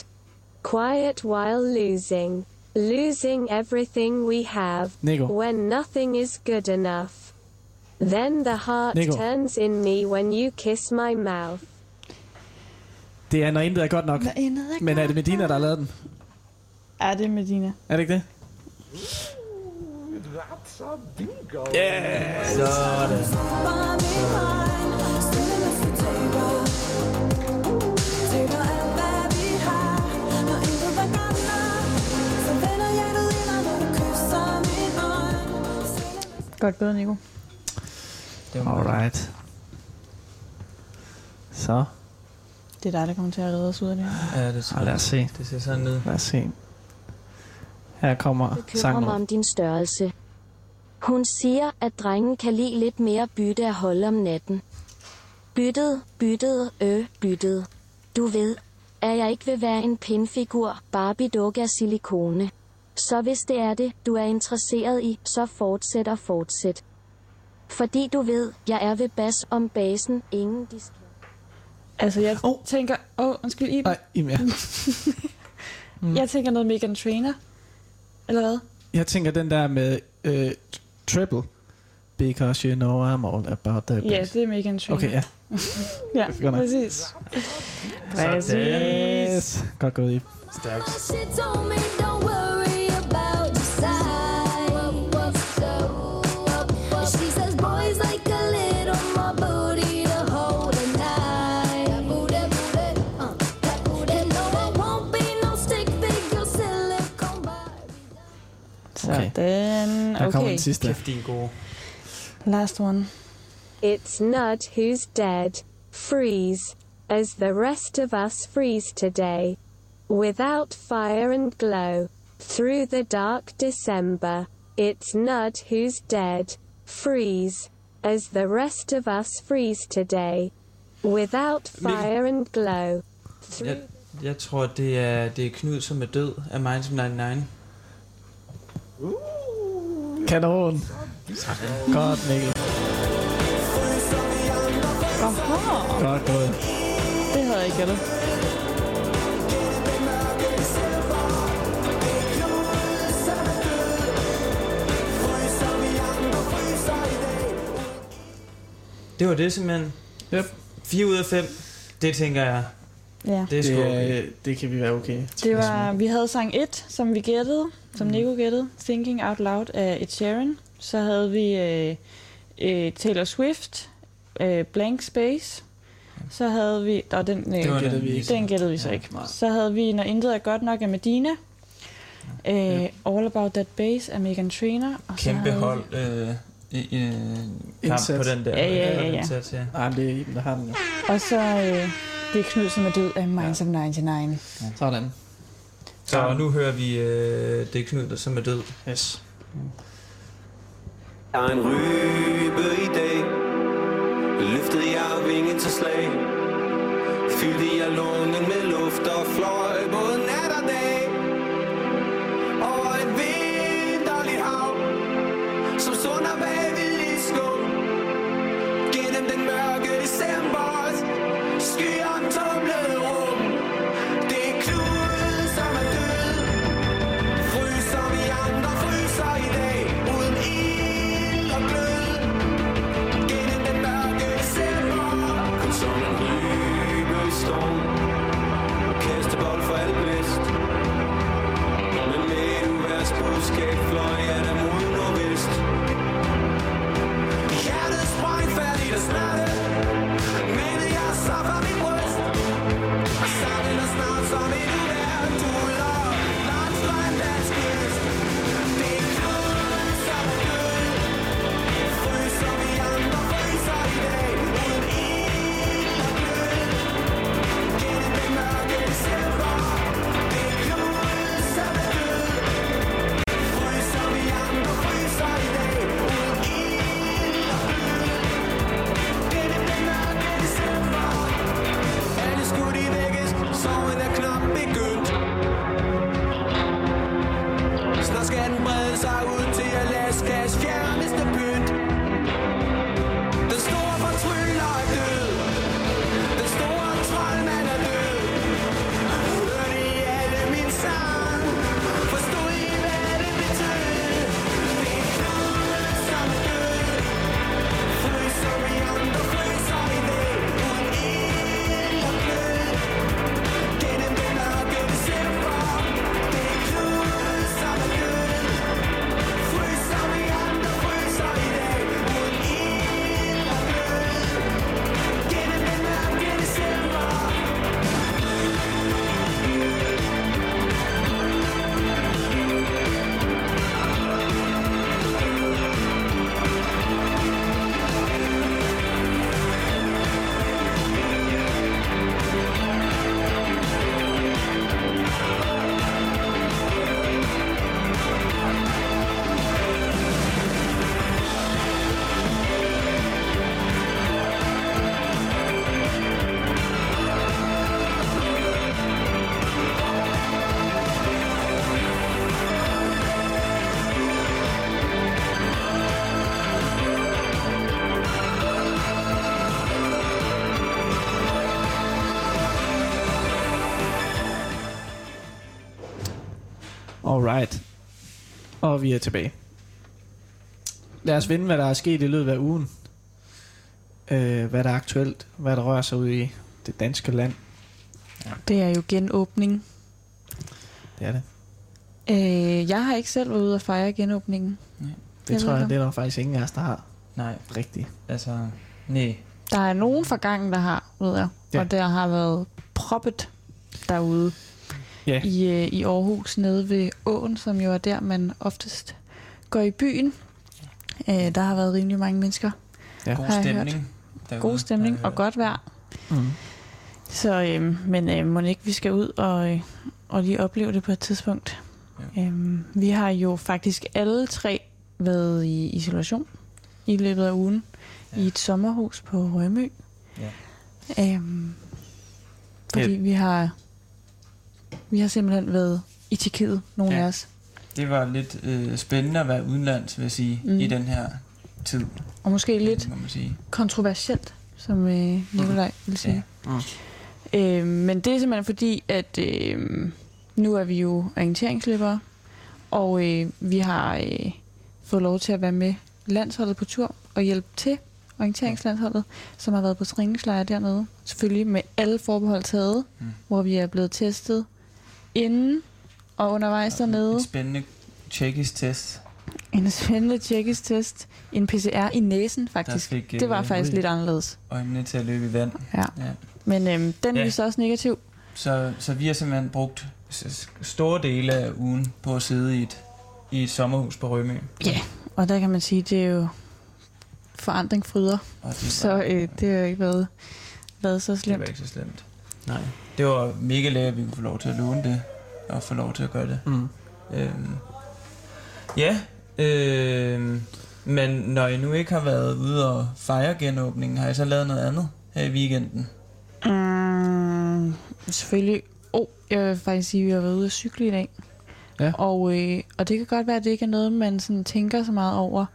Quiet while losing. Losing everything we have. Nico. When nothing is good enough. Then the heart Nico. turns in me when you kiss my mouth. Det er, når intet er godt nok. Når intet er Men er det godt Medina, der har lavet den? Er det Medina? Er det ikke det? That's a bingo. Yeah! Sådan. Godt gået, Nico. Det var Alright. Så, Det er dig, der kommer til at redde os ud af det her. Ja, det tror og lad os se. Det ser sådan ud. Lad os se. Her kommer sangen. mig om din størrelse. Hun siger, at drengen kan lide lidt mere bytte at holde om natten. Byttet, byttet, øh, byttet. Du ved, at jeg ikke vil være en pindfigur, Barbie-dukke af silikone. Så hvis det er det, du er interesseret i, så fortsæt og fortsæt. Fordi du ved, jeg er ved bas om basen, ingen disket. Altså, jeg oh. tænker... Åh, oh, undskyld, Iben. Nej, Iben, ja. mm. <laughs> Jeg tænker noget Megan Trainer. Eller hvad? Jeg tænker den der med øh, triple. Because you know I'm all about that Ja, det er Megan Trainer. Okay, ja. <laughs> ja, præcis. Præcis. Godt gået, Iben. Stærkt. Barbie. Sådan. Der kommer Okay. den sidste. Kæft, din gode. Last one. It's not who's dead. Freeze. As the rest of us freeze today. Without fire and glow. Through the dark December. It's not who's dead. Freeze. As the rest of us freeze today. Without fire and glow. Through Jeg, jeg tror, det er, det er Knud, som er død af Minds 99. Kanon. Godt, Mikkel. Aha. Godt gået. Det havde jeg ikke gættet. Det var det simpelthen. Yep. 4 ud af 5. Det tænker jeg. Ja. Det er sgu Det, det kan vi være okay. Det var, vi havde sang 1, som vi gættede, som Nico gættede, Thinking Out Loud af Ed Sheeran. Så havde vi øh, øh, Taylor Swift, øh, Blank Space. Så havde vi, og den, øh, Det var gættede den, vi den gættede vi så Ja, ikke. nej. Så havde vi Når Intet er godt nok af Medina. Øh, All About That Bass af Megan Trainor. Og så Kæmpe havde vi- hold øh, i, i en kamp Indsats. på den der. Ja, ja, ja, øh, ja. Indsats, ja. Nej, men det er Iben, der har den jo. Og så øh, det er Knud, som er død af Minds of 99. Sådan. Så nu hører vi øh, det er Knud, der som er død. Yes. Der er en rybe i dag Løftede jeg vingen til slag Fyldte jeg lungen med luft og fløj Både Alright. Og vi er tilbage. Lad os vinde, hvad der er sket i løbet af ugen. Øh, hvad der er aktuelt. Hvad der rører sig ud i det danske land. Det er jo genåbning. Det er det. Øh, jeg har ikke selv været ude og fejre genåbningen. Det Jeg tror jeg, det er der faktisk ingen af os, der har. Nej, Rigtigt. altså, nej. Der er nogen fra gangen, der har, ved jeg. Ja. Ja. Og der har været proppet derude Ja. i, øh, i Aarhus, nede ved åen, som jo er der, man oftest går i byen. Øh, der har været rimelig mange mennesker. Ja. God stemning. derude, God stemning og godt vejr. Mm. Så, øh, men øh, må ikke, vi skal ud og, øh, og lige opleve det på et tidspunkt. Ja. Øh, vi har jo faktisk alle tre været i isolation i løbet af ugen ja. i et sommerhus på Rømø. Ja. Øhm, fordi vi har vi har simpelthen været i Tjekkiet, nogle Ja. af os. Det var lidt øh, spændende at være udenlands, vil jeg sige, Mm. mm. i den her tid, Og måske lidt må man sige. kontroversielt, som øh, Nikolaj vil sige. Mm. Øh, men det er simpelthen fordi, at øh, nu er vi jo orienteringsløbere, og øh, vi har øh, fået lov til at være med landsholdet på tur og hjælpe til orienteringslandsholdet, som har været på træningslejr dernede. Selvfølgelig med alle forbehold taget, Mm. mm. hvor vi er blevet testet inden og undervejs dernede. En spændende tjekkisk test. En spændende tjekkisk test. En PCR i næsen, faktisk. fik, det var øh, faktisk lidt anderledes. Øjnene til at løbe i vand. Ja. ja. Men øhm, den Ja. viste også negativ. Så, så vi har simpelthen brugt store dele af ugen på at sidde i et, i et sommerhus på Rømø. Ja, og der kan man sige, det er jo forandring fryder. Og det Så øh, det har jo ikke været, været så Det slemt. var ikke så slemt. Nej. Det var mega lækkert, at vi kunne få lov til at låne det, og få lov til at gøre det. Mm. Øhm, ja, øhm, men når I nu ikke har været ude og fejre genåbningen, har I så lavet noget andet her i weekenden? Mm, selvfølgelig. Oh, jeg vil faktisk sige, at vi har været ude at cykle i dag. Ja. Og, øh, og det kan godt være, at det ikke er noget, man sådan tænker så meget over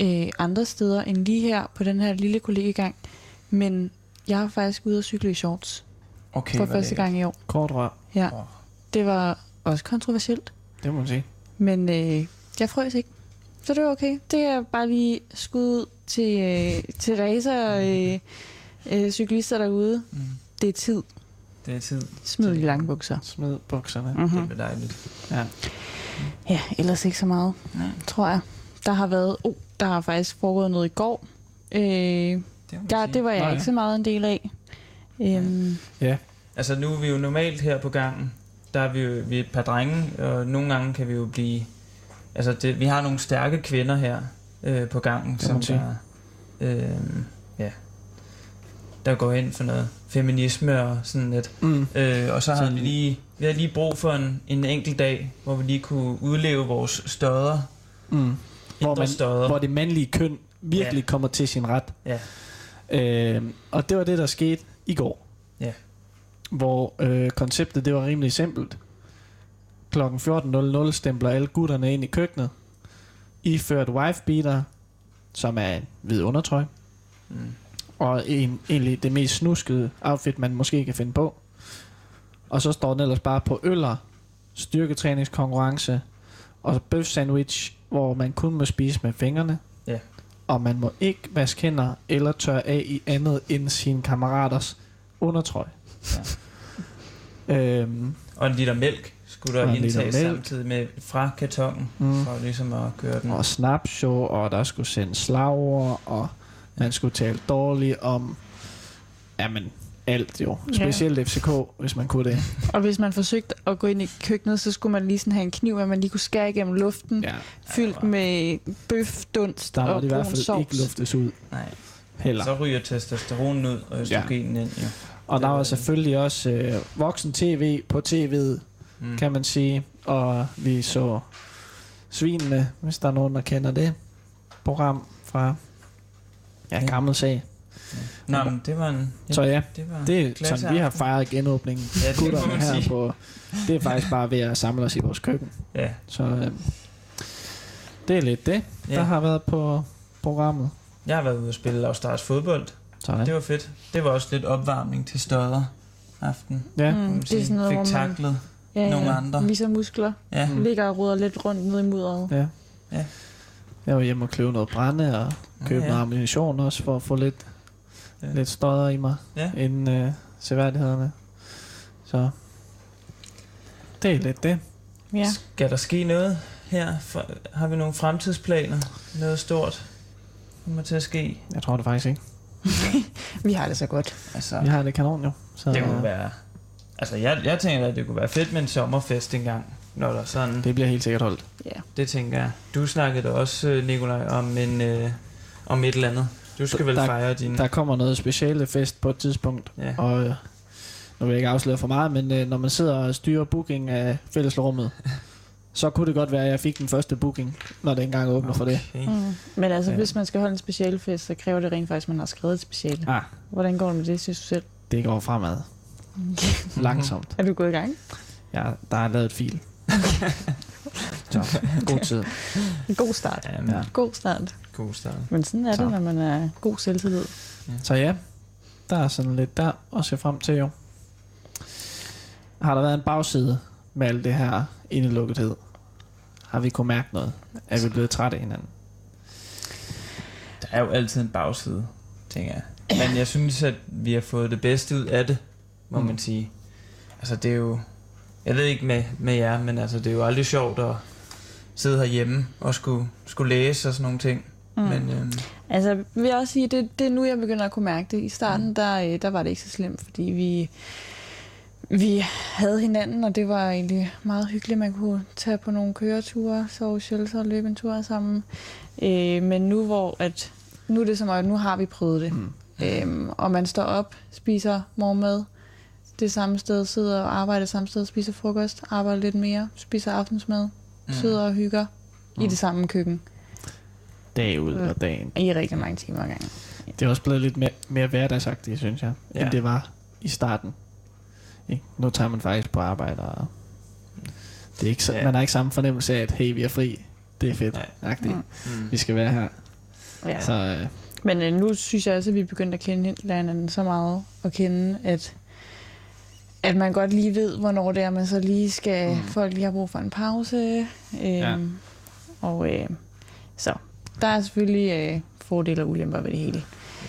øh, andre steder end lige her på den her lille kollegegang. Men jeg har faktisk ude at cykle i shorts Okay, for første gang i år. Kort rør. Ja, det var også kontroversielt. Det må man sige. Men øh, jeg frøs ikke. Så det var okay. Det er bare lige skud ud til, øh, til racer øh, øh, cyklister derude. Mm. Det er tid. Det er tid. Smid de lange bukser. Smid bukserne. Mm-hmm. Det bliver dejligt. Ja. Ja, ellers ikke så meget, Nej. tror jeg. Der har været... Oh, der har faktisk foregået noget i går. Øh, Det, der, sige. det var jeg Nå, ikke ja. så meget en del af. Øhm, Altså nu er vi jo normalt her på gangen, der er vi jo vi er et par drenge, og nogle gange kan vi jo blive... Altså det, vi har nogle stærke kvinder her øh, på gangen, som der, øh, ja, der går ind for noget feminisme og sådan lidt. Mm. Øh, og så har vi lige, vi har lige brug for en, en enkelt dag, hvor vi lige kunne udleve vores støder. Mm. Hvor, man, støder. hvor det mandlige køn virkelig Ja. ja. kommer til sin ret. Ja. Øh, og det var det, der skete i går. Ja. Hvor øh, konceptet, det var rimelig simpelt. Klokken 14.00 stempler alle gutterne ind i køkkenet. Iført wifebeater, som er en hvid undertrøj. Mm. Og en, egentlig det mest snuskede outfit, man måske kan finde på. Og så står den ellers bare på øller, styrketræningskonkurrence og bøf sandwich, hvor man kun må spise med fingrene. Og man må ikke vaske hænder eller tørre af i andet end sine kammeraters undertrøj. Ja. Øhm, Og en liter mælk skulle der indtages samtidig med fra kartongen, Mm. for ligesom at gøre den. og snapshow, og der skulle sendes slagord, og man skulle tale dårligt om, jamen, alt jo. Ja. Specielt FCK, hvis man kunne det. <laughs> og hvis man forsøgte at gå ind i køkkenet, så skulle man lige sådan have en kniv, at man lige kunne skære igennem luften, Ja, fyldt med bøfdunst der må og det i hvert fald sovs. ikke luftes ud Nej, heller. så ryger testosteronen ud, og østrogenen ind, jo. Og der var selvfølgelig også øh, voksen tv på tv'et, Mm. kan man sige. Og vi så Svinene, hvis der er nogen, der kender det program fra ja, Ja. gammel sag. Nå, men det var en... Ja, Så ja, det var det er sådan, vi har fejret genåbningen. Ja, det må Gutterne man her sige. på, det er faktisk bare ved at samle os i vores køkken. Ja, Så øh, det er lidt det, Ja. der har været på programmet. jeg har været ude og spille Afstars fodbold. Sådan. Det var fedt. Det var også lidt opvarmning til støder aften. Ja, Mm, det er sådan noget, Fik hvor man- taklet. Ja, nogle andre. Viser muskler. Ja. Mm. Ligger og ruder lidt rundt ned i mudderet. Ja. Ja. Jeg var hjemme og købe noget brænde og købe ja. noget ammunition også for at få lidt, Ja. lidt støder i mig Ja. inden øh, seværdighederne. Så det er lidt det. Ja. Skal der ske noget her? For, har vi nogle fremtidsplaner? Noget stort kommer til at ske? Jeg tror det faktisk ikke. <laughs> Vi har det så godt. Altså, Vi har det kanon jo. Så det kunne være... Altså, jeg, jeg tænker, at det kunne være fedt med en sommerfest engang, når der er sådan... Det bliver helt sikkert holdt. Ja. Det tænker jeg. Du snakkede da også, øh, Nikolaj, om, en, øh, om et eller andet. Du skal vel der, fejre din... Der kommer noget speciale fest på et tidspunkt. Ja. Og øh, nu vil jeg ikke afsløre for meget, men øh, når man sidder og styrer booking af fællesrummet, så kunne det godt være, at jeg fik den første booking, når det engang åbner okay. for det. Mm. Men altså, Ja. hvis man skal holde en specialfest, så kræver det rent faktisk, at man har skrevet et speciale. Ah. Hvordan går det med det, synes du selv? Det går fremad. <laughs> Langsomt. Er du gået i gang? Ja, der er lavet et fil. <laughs> så, god tid. En god start. Jamen, Ja. God start. God start. Men sådan er Så. det, når man er god selvtillid. Så ja, der er sådan lidt der at se frem til jo. Har der været en bagside med alt det her indelukkethed? Har vi kunnet mærke noget? Er vi blevet trætte af hinanden? Der er jo altid en bagside, tænker jeg. Men jeg synes, at vi har fået det bedste ud af det, må Mm. man sige. Altså, det er jo... Jeg ved ikke med, med jer, men altså, det er jo aldrig sjovt at sidde herhjemme og skulle, skulle læse og sådan nogle ting. Mm. Men øhm, Altså, vil jeg også sige, det, det er nu, jeg begynder at kunne mærke det. I starten, der, øh, der var det ikke så slemt, fordi vi, vi havde hinanden, og det var egentlig meget hyggeligt. Man kunne tage på nogle køreture, sove shelter og løbe en tur sammen. Øh, men nu, hvor at, nu er det som, at nu har vi prøvet det. Mm. Øhm, og man står op, spiser morgenmad, det samme sted, sidder og arbejder samme sted, spiser frokost, arbejder lidt mere, spiser aftensmad, Mm. sidder og hygger mm. i det samme køkken Dag ud og dagen. i rigtig mange timer ad gangen. Det er også blevet lidt mere, mere hverdagsagtigt, synes jeg, ja. Ja. end det var i starten. Ikke? Nu tager man faktisk på arbejde, og det er ikke så, Ja. ja. man har ikke samme fornemmelse af, at hey, vi er fri. Det er fedt. Nej. Agtigt. Mm. mm. Vi skal være her. Ja. Så øh, Men øh, nu synes jeg også, at vi er begyndt at kende hinanden så meget at kende, at, at man godt lige ved, hvornår det er, man så lige skal, mm. folk lige har brug for en pause. Øhm, Ja. Og øh, så der er selvfølgelig øh, fordele og ulemper ved det hele.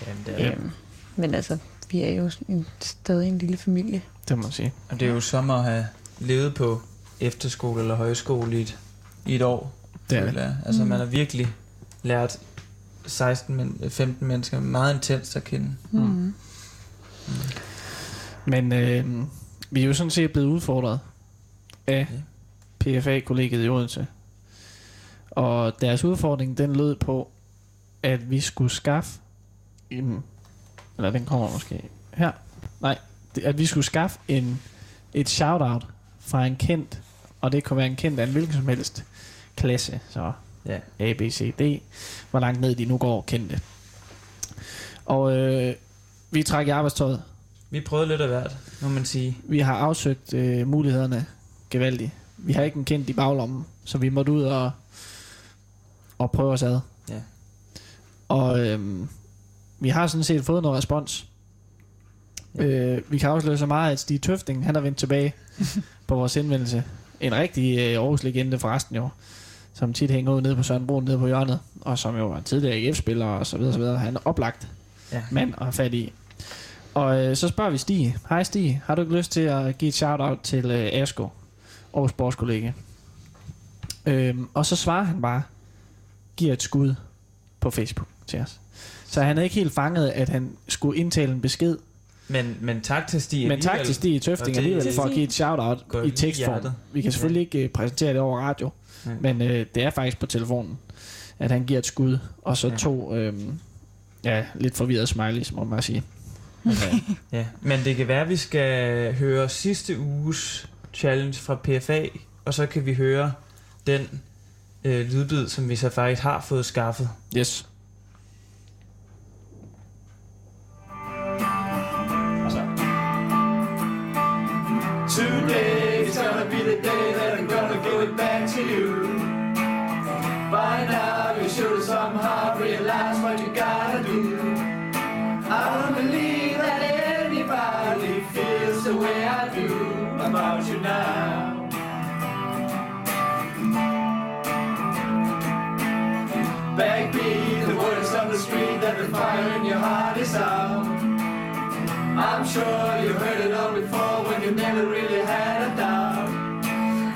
Jamen, det, er, Øhm, men altså, vi er jo en, stadig en lille familie. det må man sige. og det er jo som at have levet på efterskole eller højskole i et, i et år. Det er det. Altså, Mm. man har virkelig lært 16, men, 15 mennesker meget intenst at kende. Mm. Men øh, vi er jo sådan set blevet udfordret af PFA-kollegiet i Odense. Og deres udfordring, den lød på, at vi skulle skaffe en... Eller den kommer måske her. Nej, at vi skulle skaffe en, et shout-out fra en kendt, og det kunne være en kendt af en hvilken som helst klasse. Så Ja. A, B, C, D. Hvor langt ned de nu går kendte. Og øh, vi træk i arbejdstøjet. Vi prøvede lidt af hvert, må man sige. Vi har afsøgt øh, mulighederne gevaldigt. Vi har ikke en kendt i baglommen, så vi måtte ud og, og prøve os ad. Ja. Og øhm, vi har sådan set fået noget respons. Ja. Øh, vi kan afsløre så meget, at Stig Tøfting, han er vendt tilbage <laughs> på vores indvendelse. En rigtig øh, Aarhus legende forresten jo, som tit hænger ud nede på Søren Brun nede på hjørnet, og som jo var tidligere IF-spiller og så videre, så videre. Han er oplagt Ja. mand have fat i. Og øh, så spørger vi Stig. Hej Stig, har du ikke lyst til at give et shout-out til øh, Asko, Aarhus sportskollega? Øhm, og så svarer han bare, giver et skud på Facebook til os. Så han er ikke helt fanget, at han skulle indtale en besked. Men, men tak til Stig Men tak til Stig Og Tøfting alligevel for at give et shout-out i i tekstform. Vi kan selvfølgelig ikke øh, præsentere det over radio, Ja. men øh, det er faktisk på telefonen, at han giver et skud, og så Ja. to øh, ja, lidt forvirrede smileys, må man bare sige. <laughs> Ja, men det kan være, at vi skal høre sidste uges challenge fra PFA, og så kan vi høre den øh, lydbid, som vi så faktisk har fået skaffet. Yes. I'm sure you heard it all before when you never really had a doubt.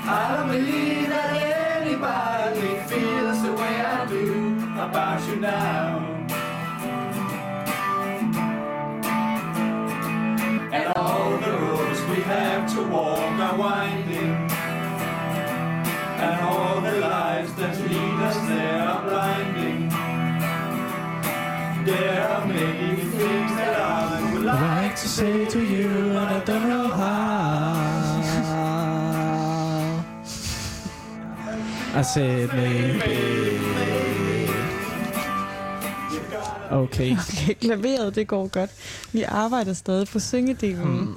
I don't believe that anybody feels the way I do about you now. And all the roads we have to walk are winding. And all the lives that lead us there are blinding. There are say to you, and I don't know how. I said maybe. Okay. <laughs> Okay, klaveret, det går godt. Vi arbejder stadig på syngedelen. Hmm.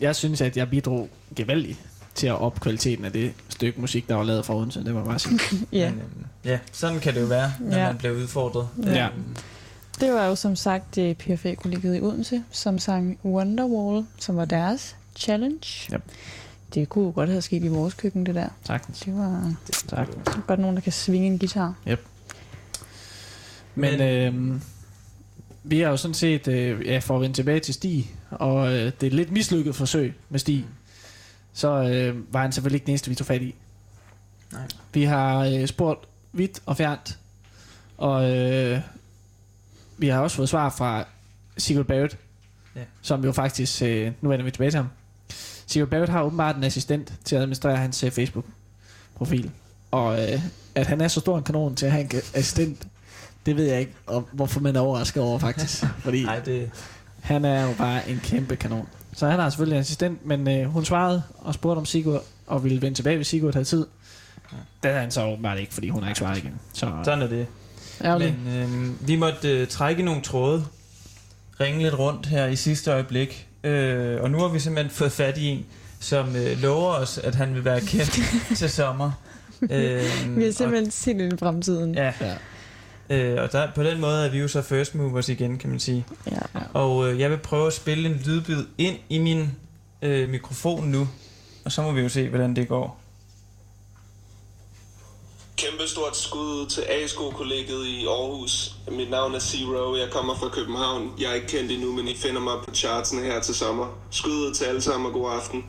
Jeg synes, at jeg bidrog gevaldigt til at op kvaliteten af det stykke musik, der var lavet for Odense. Det var bare sige. <laughs> Ja. Men, øhm, ja, sådan kan det jo være, når Ja. man bliver udfordret. Ja. Øhm, Det var jo som sagt øh, PFA-kollegiet i Odense, som sang Wonderwall, som var deres challenge. Ja. Det kunne jo godt have sket i vores køkken, det der. Sagtens. Det var Tak. godt nogen, der kan svinge en guitar. Men øh, vi har jo sådan set, øh, ja, for at vende tilbage til Stig, og øh, det er et lidt mislykket forsøg med Stig, så øh, var han selvfølgelig ikke den eneste, vi tog fat i. Nej. Vi har øh, spurgt vidt og fjernt, og øh, vi har også fået svar fra Sigurd Barrett, Ja. som jo faktisk, øh, nu vender vi tilbage til ham. Sigurd Barrett har åbenbart en assistent til at administrere hans øh, Facebook-profil, og øh, at han er så stor en kanon til at have en assistent, det ved jeg ikke, og hvorfor man er overrasket over faktisk. <laughs> Fordi Nej, det, han er jo bare en kæmpe kanon. Så han har selvfølgelig en assistent, men øh, hun svarede og spurgte om Sigurd, og ville vende tilbage, hvis Sigurd havde tid. Det havde han så åbenbart ikke, fordi hun har ikke svaret igen. Så sådan er det. Ærgerligt. Men øhm, vi måtte øh, trække nogle tråde, ringe lidt rundt her i sidste øjeblik, øh, og nu har vi simpelthen fået fat i en, som øh, lover os, at han vil være kendt <laughs> til sommer. Øhm, Vi har simpelthen set ind i fremtiden. Og, ja, Ja. øh, og der, på den måde er vi jo så first movers igen, kan man sige. Ja. Og øh, jeg vil prøve at spille en lydbid ind i min øh, mikrofon nu, og så må vi jo se, hvordan det går. Kæmpe stort skud til A-sko-kollegiet i Aarhus. Mit navn er Zero, jeg kommer fra København. Jeg er ikke kendt endnu, men I finder mig på chartsene her til sommer. Skud til alle sammen og god aften.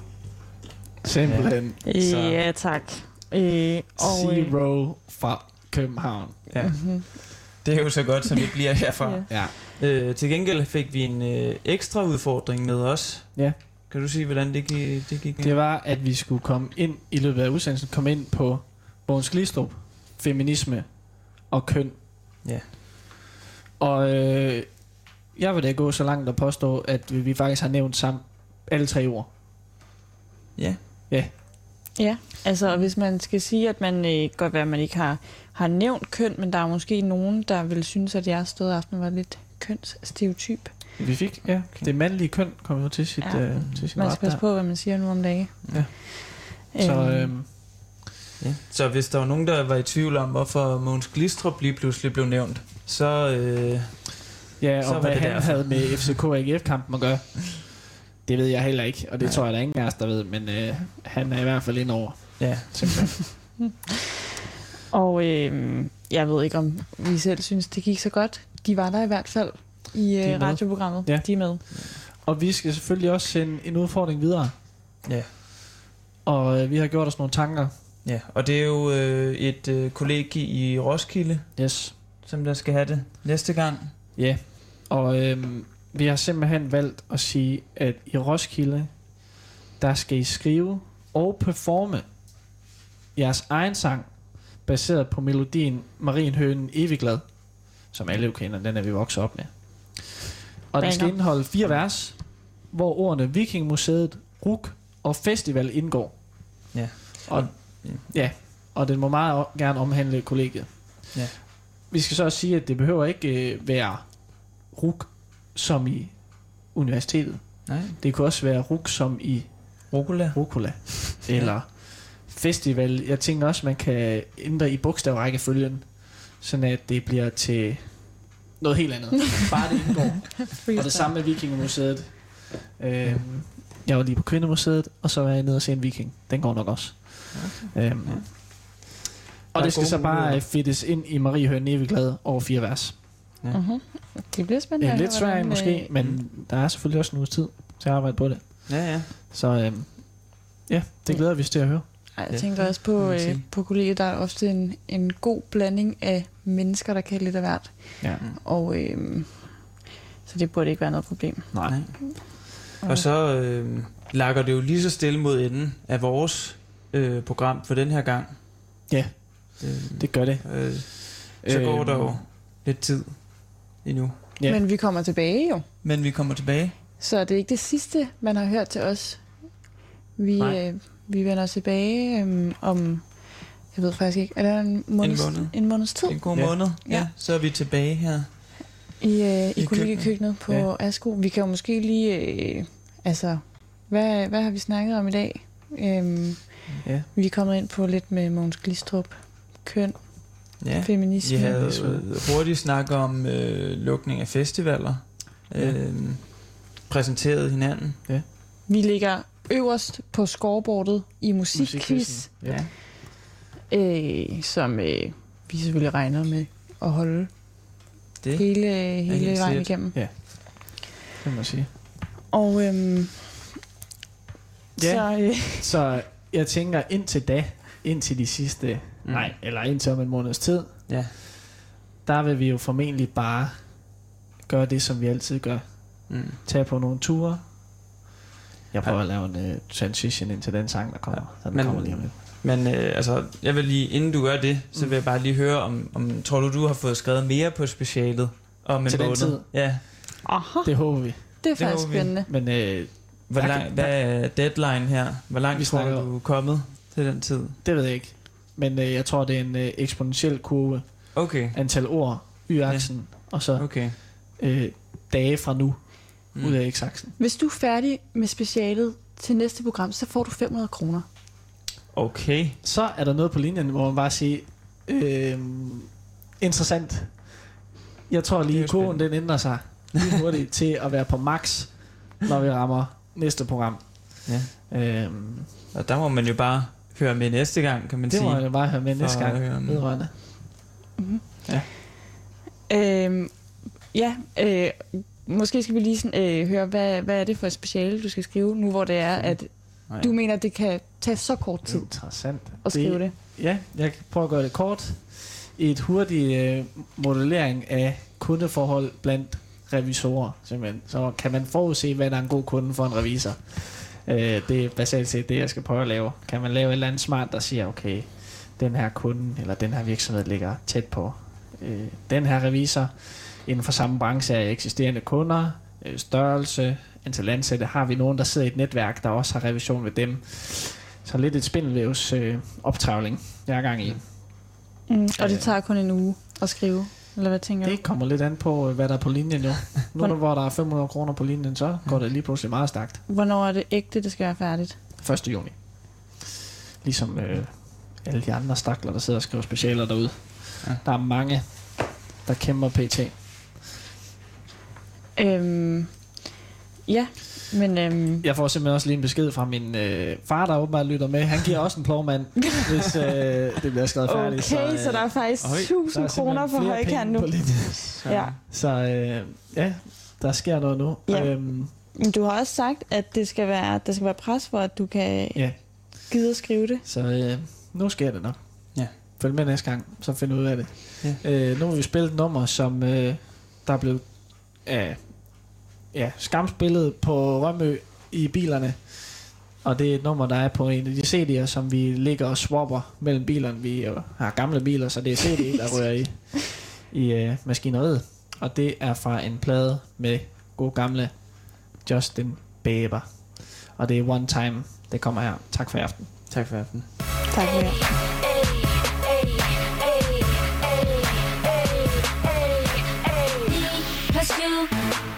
Simpelthen. Så- Ja, tak. Øh, og, øh, Zero fra København. Ja. Det er jo så godt, som det bliver herfra. Ja. Ja. Øh, til gengæld fik vi en øh, ekstra udfordring med os. Ja. Kan du sige, hvordan det gik? Det gik Det var, at vi skulle komme ind i løbet af udsendelsen, komme ind på Bogens Glistrup, feminisme og køn. Ja. Og øh, jeg vil da gå så langt og påstå, at vi, faktisk har nævnt sammen alle tre ord. Ja. Ja, altså hvis man skal sige, at man øh, godt være, at man ikke har, har nævnt køn, men der er måske nogen, der vil synes, at jeres stød aften var lidt kønsstereotyp. Vi fik, ja, okay. det mandlige køn kom jo til sit, Ja. ja. øh, til sin Man skal passe der. på, hvad man siger nu om dagen. Ja. Så Øhm, øh, ja. Så hvis der var nogen, der var i tvivl om, hvorfor Måns Glistrup lige pludselig blev nævnt, så... Øh, ja, så og var hvad det han derfor. havde med FCK og AGF-kampen at gøre, det ved jeg heller ikke, og det Nej. tror jeg, der er ingen af os, der ved, men øh, han er i hvert fald ind over. ja. Simpelthen. <laughs> Og øh, jeg ved ikke, om vi selv synes, det gik så godt. De var der i hvert fald i De er øh, radioprogrammet. Ja. De er med. Og vi skal selvfølgelig også sende en udfordring videre. Ja. Og øh, vi har gjort os nogle tanker. Ja. Og det er jo øh, et øh, kollegie i Roskilde, Yes. som der skal have det næste gang. Ja. Og øhm, vi har simpelthen valgt at sige, at i Roskilde, der skal I skrive og performe jeres egen sang, baseret på melodien Marienhønen Evigglad, som alle jo kender, den er vi vokset op med. Og den skal indeholde fire vers, hvor ordene Vikingmuseet, RUK og festival indgår. Ja. Og, ja, og den må meget gerne omhandle kollegiet. Ja. Vi skal så også sige, at det behøver ikke øh, være RUK som i universitetet. Nej. Det kunne også være RUK som i Rucola. Rucola. <laughs> Eller festival. Jeg tænker også, man kan ændre i bogstavrækkefølgen, sådan at det bliver til noget helt andet. <laughs> Bare det indgår. og det samme med Vikingemuseet. Øhm, jeg var lige på Kvindemuseet, og så var jeg nede og se en viking. Den går nok også. Okay. Øhm, og det skal så bare muligheder. øh, fittes ind i Marie Høen Evigglad over fire vers. Ja. Mhm. Det bliver Det spændende. er at lidt svært måske, øh, men der er selvfølgelig også en uges tid til at arbejde på det. Ja, ja. Så øhm, ja, det glæder vi os til at høre. Ej, jeg Ja, tænker også på, øh, på kollegiet, der er ofte en, en god blanding af mennesker, der kan lidt af hvert. Ja. Og øh, så det burde ikke være noget problem. Nej. Nej. Og så øh, lakker det jo lige så stille mod enden af vores øh, program for den her gang. Ja, Øh, det gør det. øh, så går Øhm, der jo lidt tid endnu. Ja. Men vi kommer tilbage jo. Men vi kommer tilbage. Så det er ikke det sidste, man har hørt til os. Vi, Nej. øh, vi vender tilbage øh, om, jeg ved faktisk ikke, er der en måneds, måned. en måneds tid En god Ja. måned. Ja. Ja. Så er vi tilbage her. i, øh, i, I kollegekøkkenet køkkenet. på Ja. Asko. Vi kan jo måske lige, øh, altså, hvad, hvad har vi snakket om i dag? Øhm, Ja. vi er kommet ind på lidt med Mogens Glistrup, køn, Ja. feminisme. Vi havde hurtigt snak om øh, lukning af festivaler. Ja. Øh, præsenteret hinanden. Vi ligger øverst på scoreboardet i musikquiz. Ja. øh, som øh, vi selvfølgelig regner med at holde Det. hele, hele vejen sikkert. igennem. Det må man sige. Og øhm, Ja. så øh, Så jeg tænker indtil da, indtil de sidste, mm. nej, eller indtil om en måneds tid, Ja. der vil vi jo formentlig bare gøre det, som vi altid gør. Mm. Tage på nogle ture. Jeg prøver at lave en uh, transition ind til den sang, der kommer. Ja. Så den Men- kommer lige om lidt. Men øh, altså, jeg vil lige, inden du gør det, så vil jeg bare lige høre, om, om tror du, du har fået skrevet mere på specialet om en Til den måned? tid? Ja. aha, Det håber vi. det er faktisk vi. spændende. Men øh, Hvor lang, kan- hvad er deadline her? Hvor langt Vi tror snakker- du, er kommet til den tid? det ved jeg ikke. Men øh, jeg tror, det er en øh, eksponentiel kurve. Okay, Antal ord, y-aksen, ja. og så okay. øh, dage fra nu, Mm. ud af x-aksen. Hvis du er færdig med specialet til næste program, så får du 500 kroner. Okay. Så er der noget på linjen, hvor man bare siger, øh, interessant. Jeg tror lige, kurven den ændrer sig lige hurtigt <laughs> til at være på max, når vi rammer næste program. Ja. Øhm, Og der må man jo bare høre med næste gang, kan man det sige. må jeg bare høre med næste gang øhm, vedrørende. Øhm, ja, øh, måske skal vi lige sådan, øh, høre, hvad, hvad er det for et speciale, du skal skrive, nu hvor det er, at Nej. du mener, det kan tage så kort tid Interessant. at skrive det. Ja, jeg kan prøve at gøre det kort. Et hurtigt øh, modellering af kundeforhold blandt revisorer, simpelthen. Så kan man forudse, hvad der er en god kunde for en revisor. Øh, det er basalt set det, jeg skal prøve at lave. Kan man lave et eller andet smart, der siger, okay, den her kunde eller den her virksomhed ligger tæt på øh, den her revisor. Inden for samme branche er eksisterende kunder, øh, størrelse, antal ansatte. Har vi nogen, der sidder i et netværk, der også har revision ved dem? Så lidt et spindelvævs øh, optrævling, jeg er gang i. Mm, og det Øh. tager kun en uge at skrive, eller hvad tænker du? Det kommer lidt an på, øh, hvad der er på linjen jo. <laughs> Nu Hvordan- hvor der er 500 kroner på linjen, så går det lige pludselig meget stærkt. Hvornår er det ægte, det skal være færdigt? 1. juni. Ligesom øh, alle de andre stakler, der sidder og skriver specialer derude. Ja. Ja. Der er mange, der kæmper pt. Øhm, ja, men øhm, Jeg får simpelthen også lige en besked fra min øh, far, der åbenbart lytter med. Han giver også en plovmand, <laughs> hvis øh, det bliver skrevet færdigt. okay, øh, så der er faktisk øj, der 1000 er simpelthen kroner for højkant nu. på. <laughs> Ja. Så øh, ja, der sker noget nu. Ja. Øhm, Men du har også sagt, at det skal være, der skal være pres for, at du kan ja. gide at skrive det. Så øh, nu sker det nok. Ja. Følg med næste gang, så find ud af det. Ja. Øh, nu har vi spillet et nummer, som øh, der er blevet øh, ja, skamspillet på Rømø i bilerne. Og det er et nummer, der er på en af de CD'er, som vi ligger og swapper mellem bilerne. Vi øh, har gamle biler, så det er CD, der <laughs> rører i, i øh, maskineriet. Og det er fra en plade med god gamle Justin Bieber. Og det er One Time, det kommer her. Tak for i aften. Tak for aften. Tak for det. Plus you.